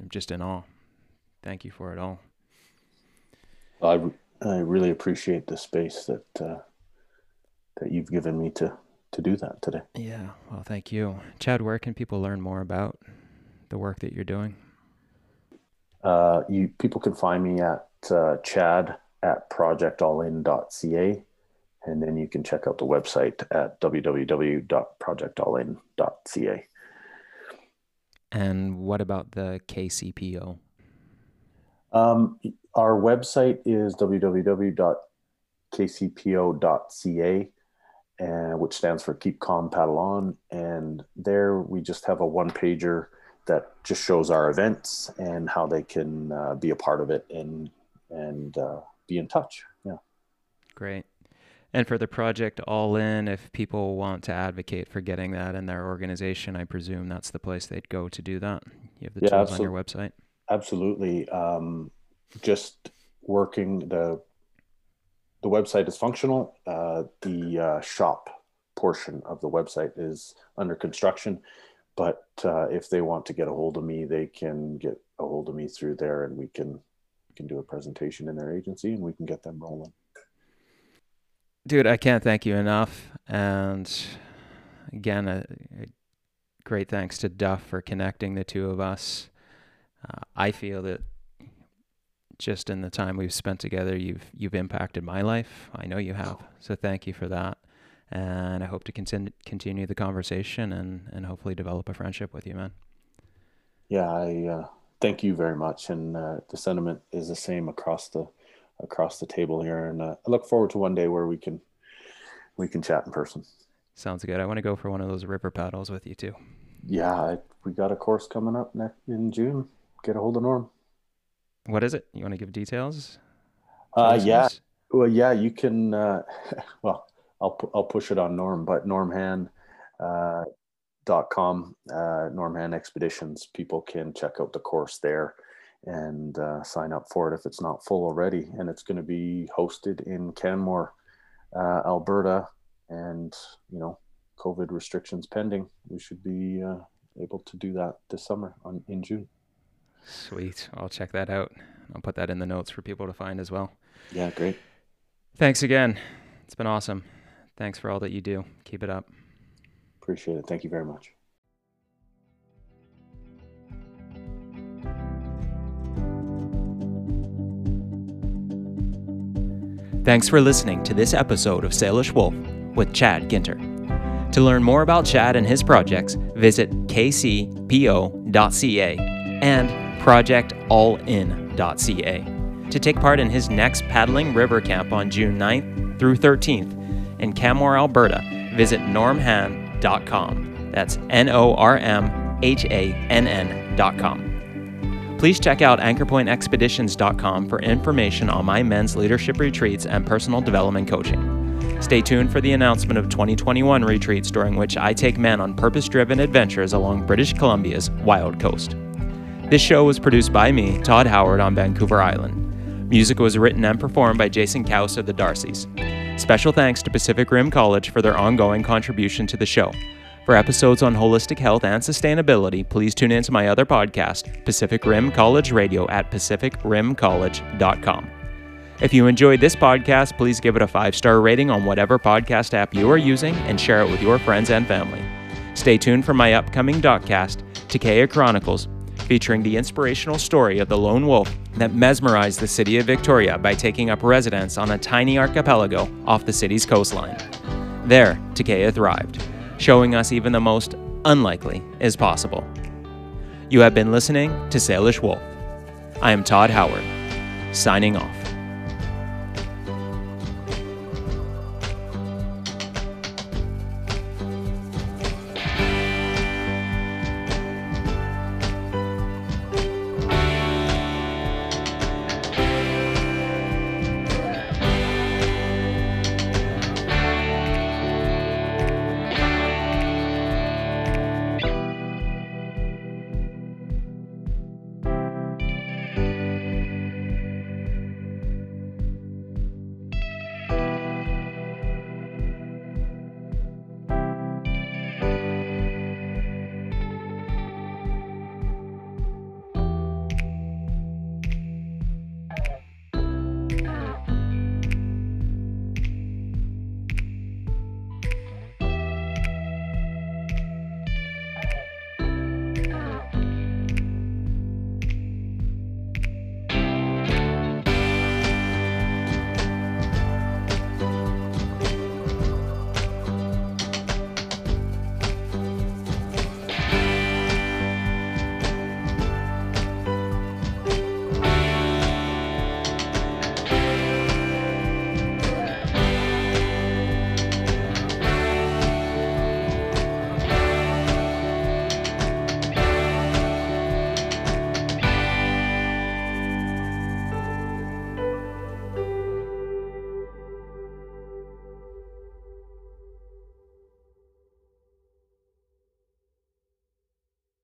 I'm just in awe. Thank you for it all. I, I really appreciate the space that uh, that you've given me to to do that today. Yeah, well, thank you, Chad. Where can people learn more about the work that you're doing? Uh, you people can find me at uh, Chad at projectallin.ca, and then you can check out the website at www.projectallin.ca. And what about the KCPO? Um, our website is www.kcpo.ca and which stands for Keep Calm Paddle On. And there we just have a one pager that just shows our events and how they can uh, be a part of it and and uh, be in touch. Yeah. Great. And for the project All In, if people want to advocate for getting that in their organization, I presume that's the place they'd go to do that. You have the yeah, tools on your website. Absolutely. Um, just working the the website is functional. Uh, the uh, shop portion of the website is under construction, but uh, if they want to get a hold of me, they can get a hold of me through there, and we can we can do a presentation in their agency, and we can get them rolling. Dude, I can't thank you enough, and again, a, a great thanks to Duff for connecting the two of us. Uh, I feel that just in the time we've spent together, you've you've impacted my life. I know you have. So thank you for that. And I hope to continue continue the conversation and and hopefully develop a friendship with you, man. Yeah, I uh, thank you very much, and uh, the sentiment is the same across the across the table here. And uh, I look forward to one day where we can we can chat in person. Sounds good. I want to go for one of those river paddles with you too. Yeah, I, we got a course coming up next in June. Get a hold of Norm. What is it? You want to give details? Uh, yeah. Well, yeah, you can. Uh, well, I'll I'll push it on Norm, but normhann uh, dot com, uh, Norm Hann Expeditions. People can check out the course there and uh, sign up for it if it's not full already. And it's going to be hosted in Canmore, uh, Alberta, and you know, COVID restrictions pending. We should be uh, able to do that this summer on in June. Sweet. I'll check that out. I'll put that in the notes for people to find as well. Yeah, great. Thanks again. It's been awesome. Thanks for all that you do. Keep it up. Appreciate it. Thank you very much. Thanks for listening to this episode of Salish Wolf with Chad Ginter. To learn more about Chad and his projects, visit kcpo.ca and projectallin.ca to take part in his next paddling river camp on June 9th through 13th in Canmore, Alberta. Visit normhann.com. That's N O R M H A N N.com. Please check out anchorpointexpeditions.com for information on my men's leadership retreats and personal development coaching. Stay tuned for the announcement of 2021 retreats during which I take men on purpose driven adventures along British Columbia's wild coast. This show was produced by me, Todd Howard, on Vancouver Island. Music was written and performed by Jason Couse of the Darcys. Special thanks to Pacific Rim College for their ongoing contribution to the show. For episodes on holistic health and sustainability, please tune in to my other podcast, Pacific Rim College Radio, at pacificrimcollege.com. If you enjoyed this podcast, please give it a five star rating on whatever podcast app you are using and share it with your friends and family. Stay tuned for my upcoming Doccast, Takaya Chronicles, featuring the inspirational story of the lone wolf that mesmerized the city of Victoria by taking up residence on a tiny archipelago off the city's coastline. There, Takaya thrived. showing us even the most unlikely is possible. You have been listening to Salish Wolf. I am Todd Howard, signing off.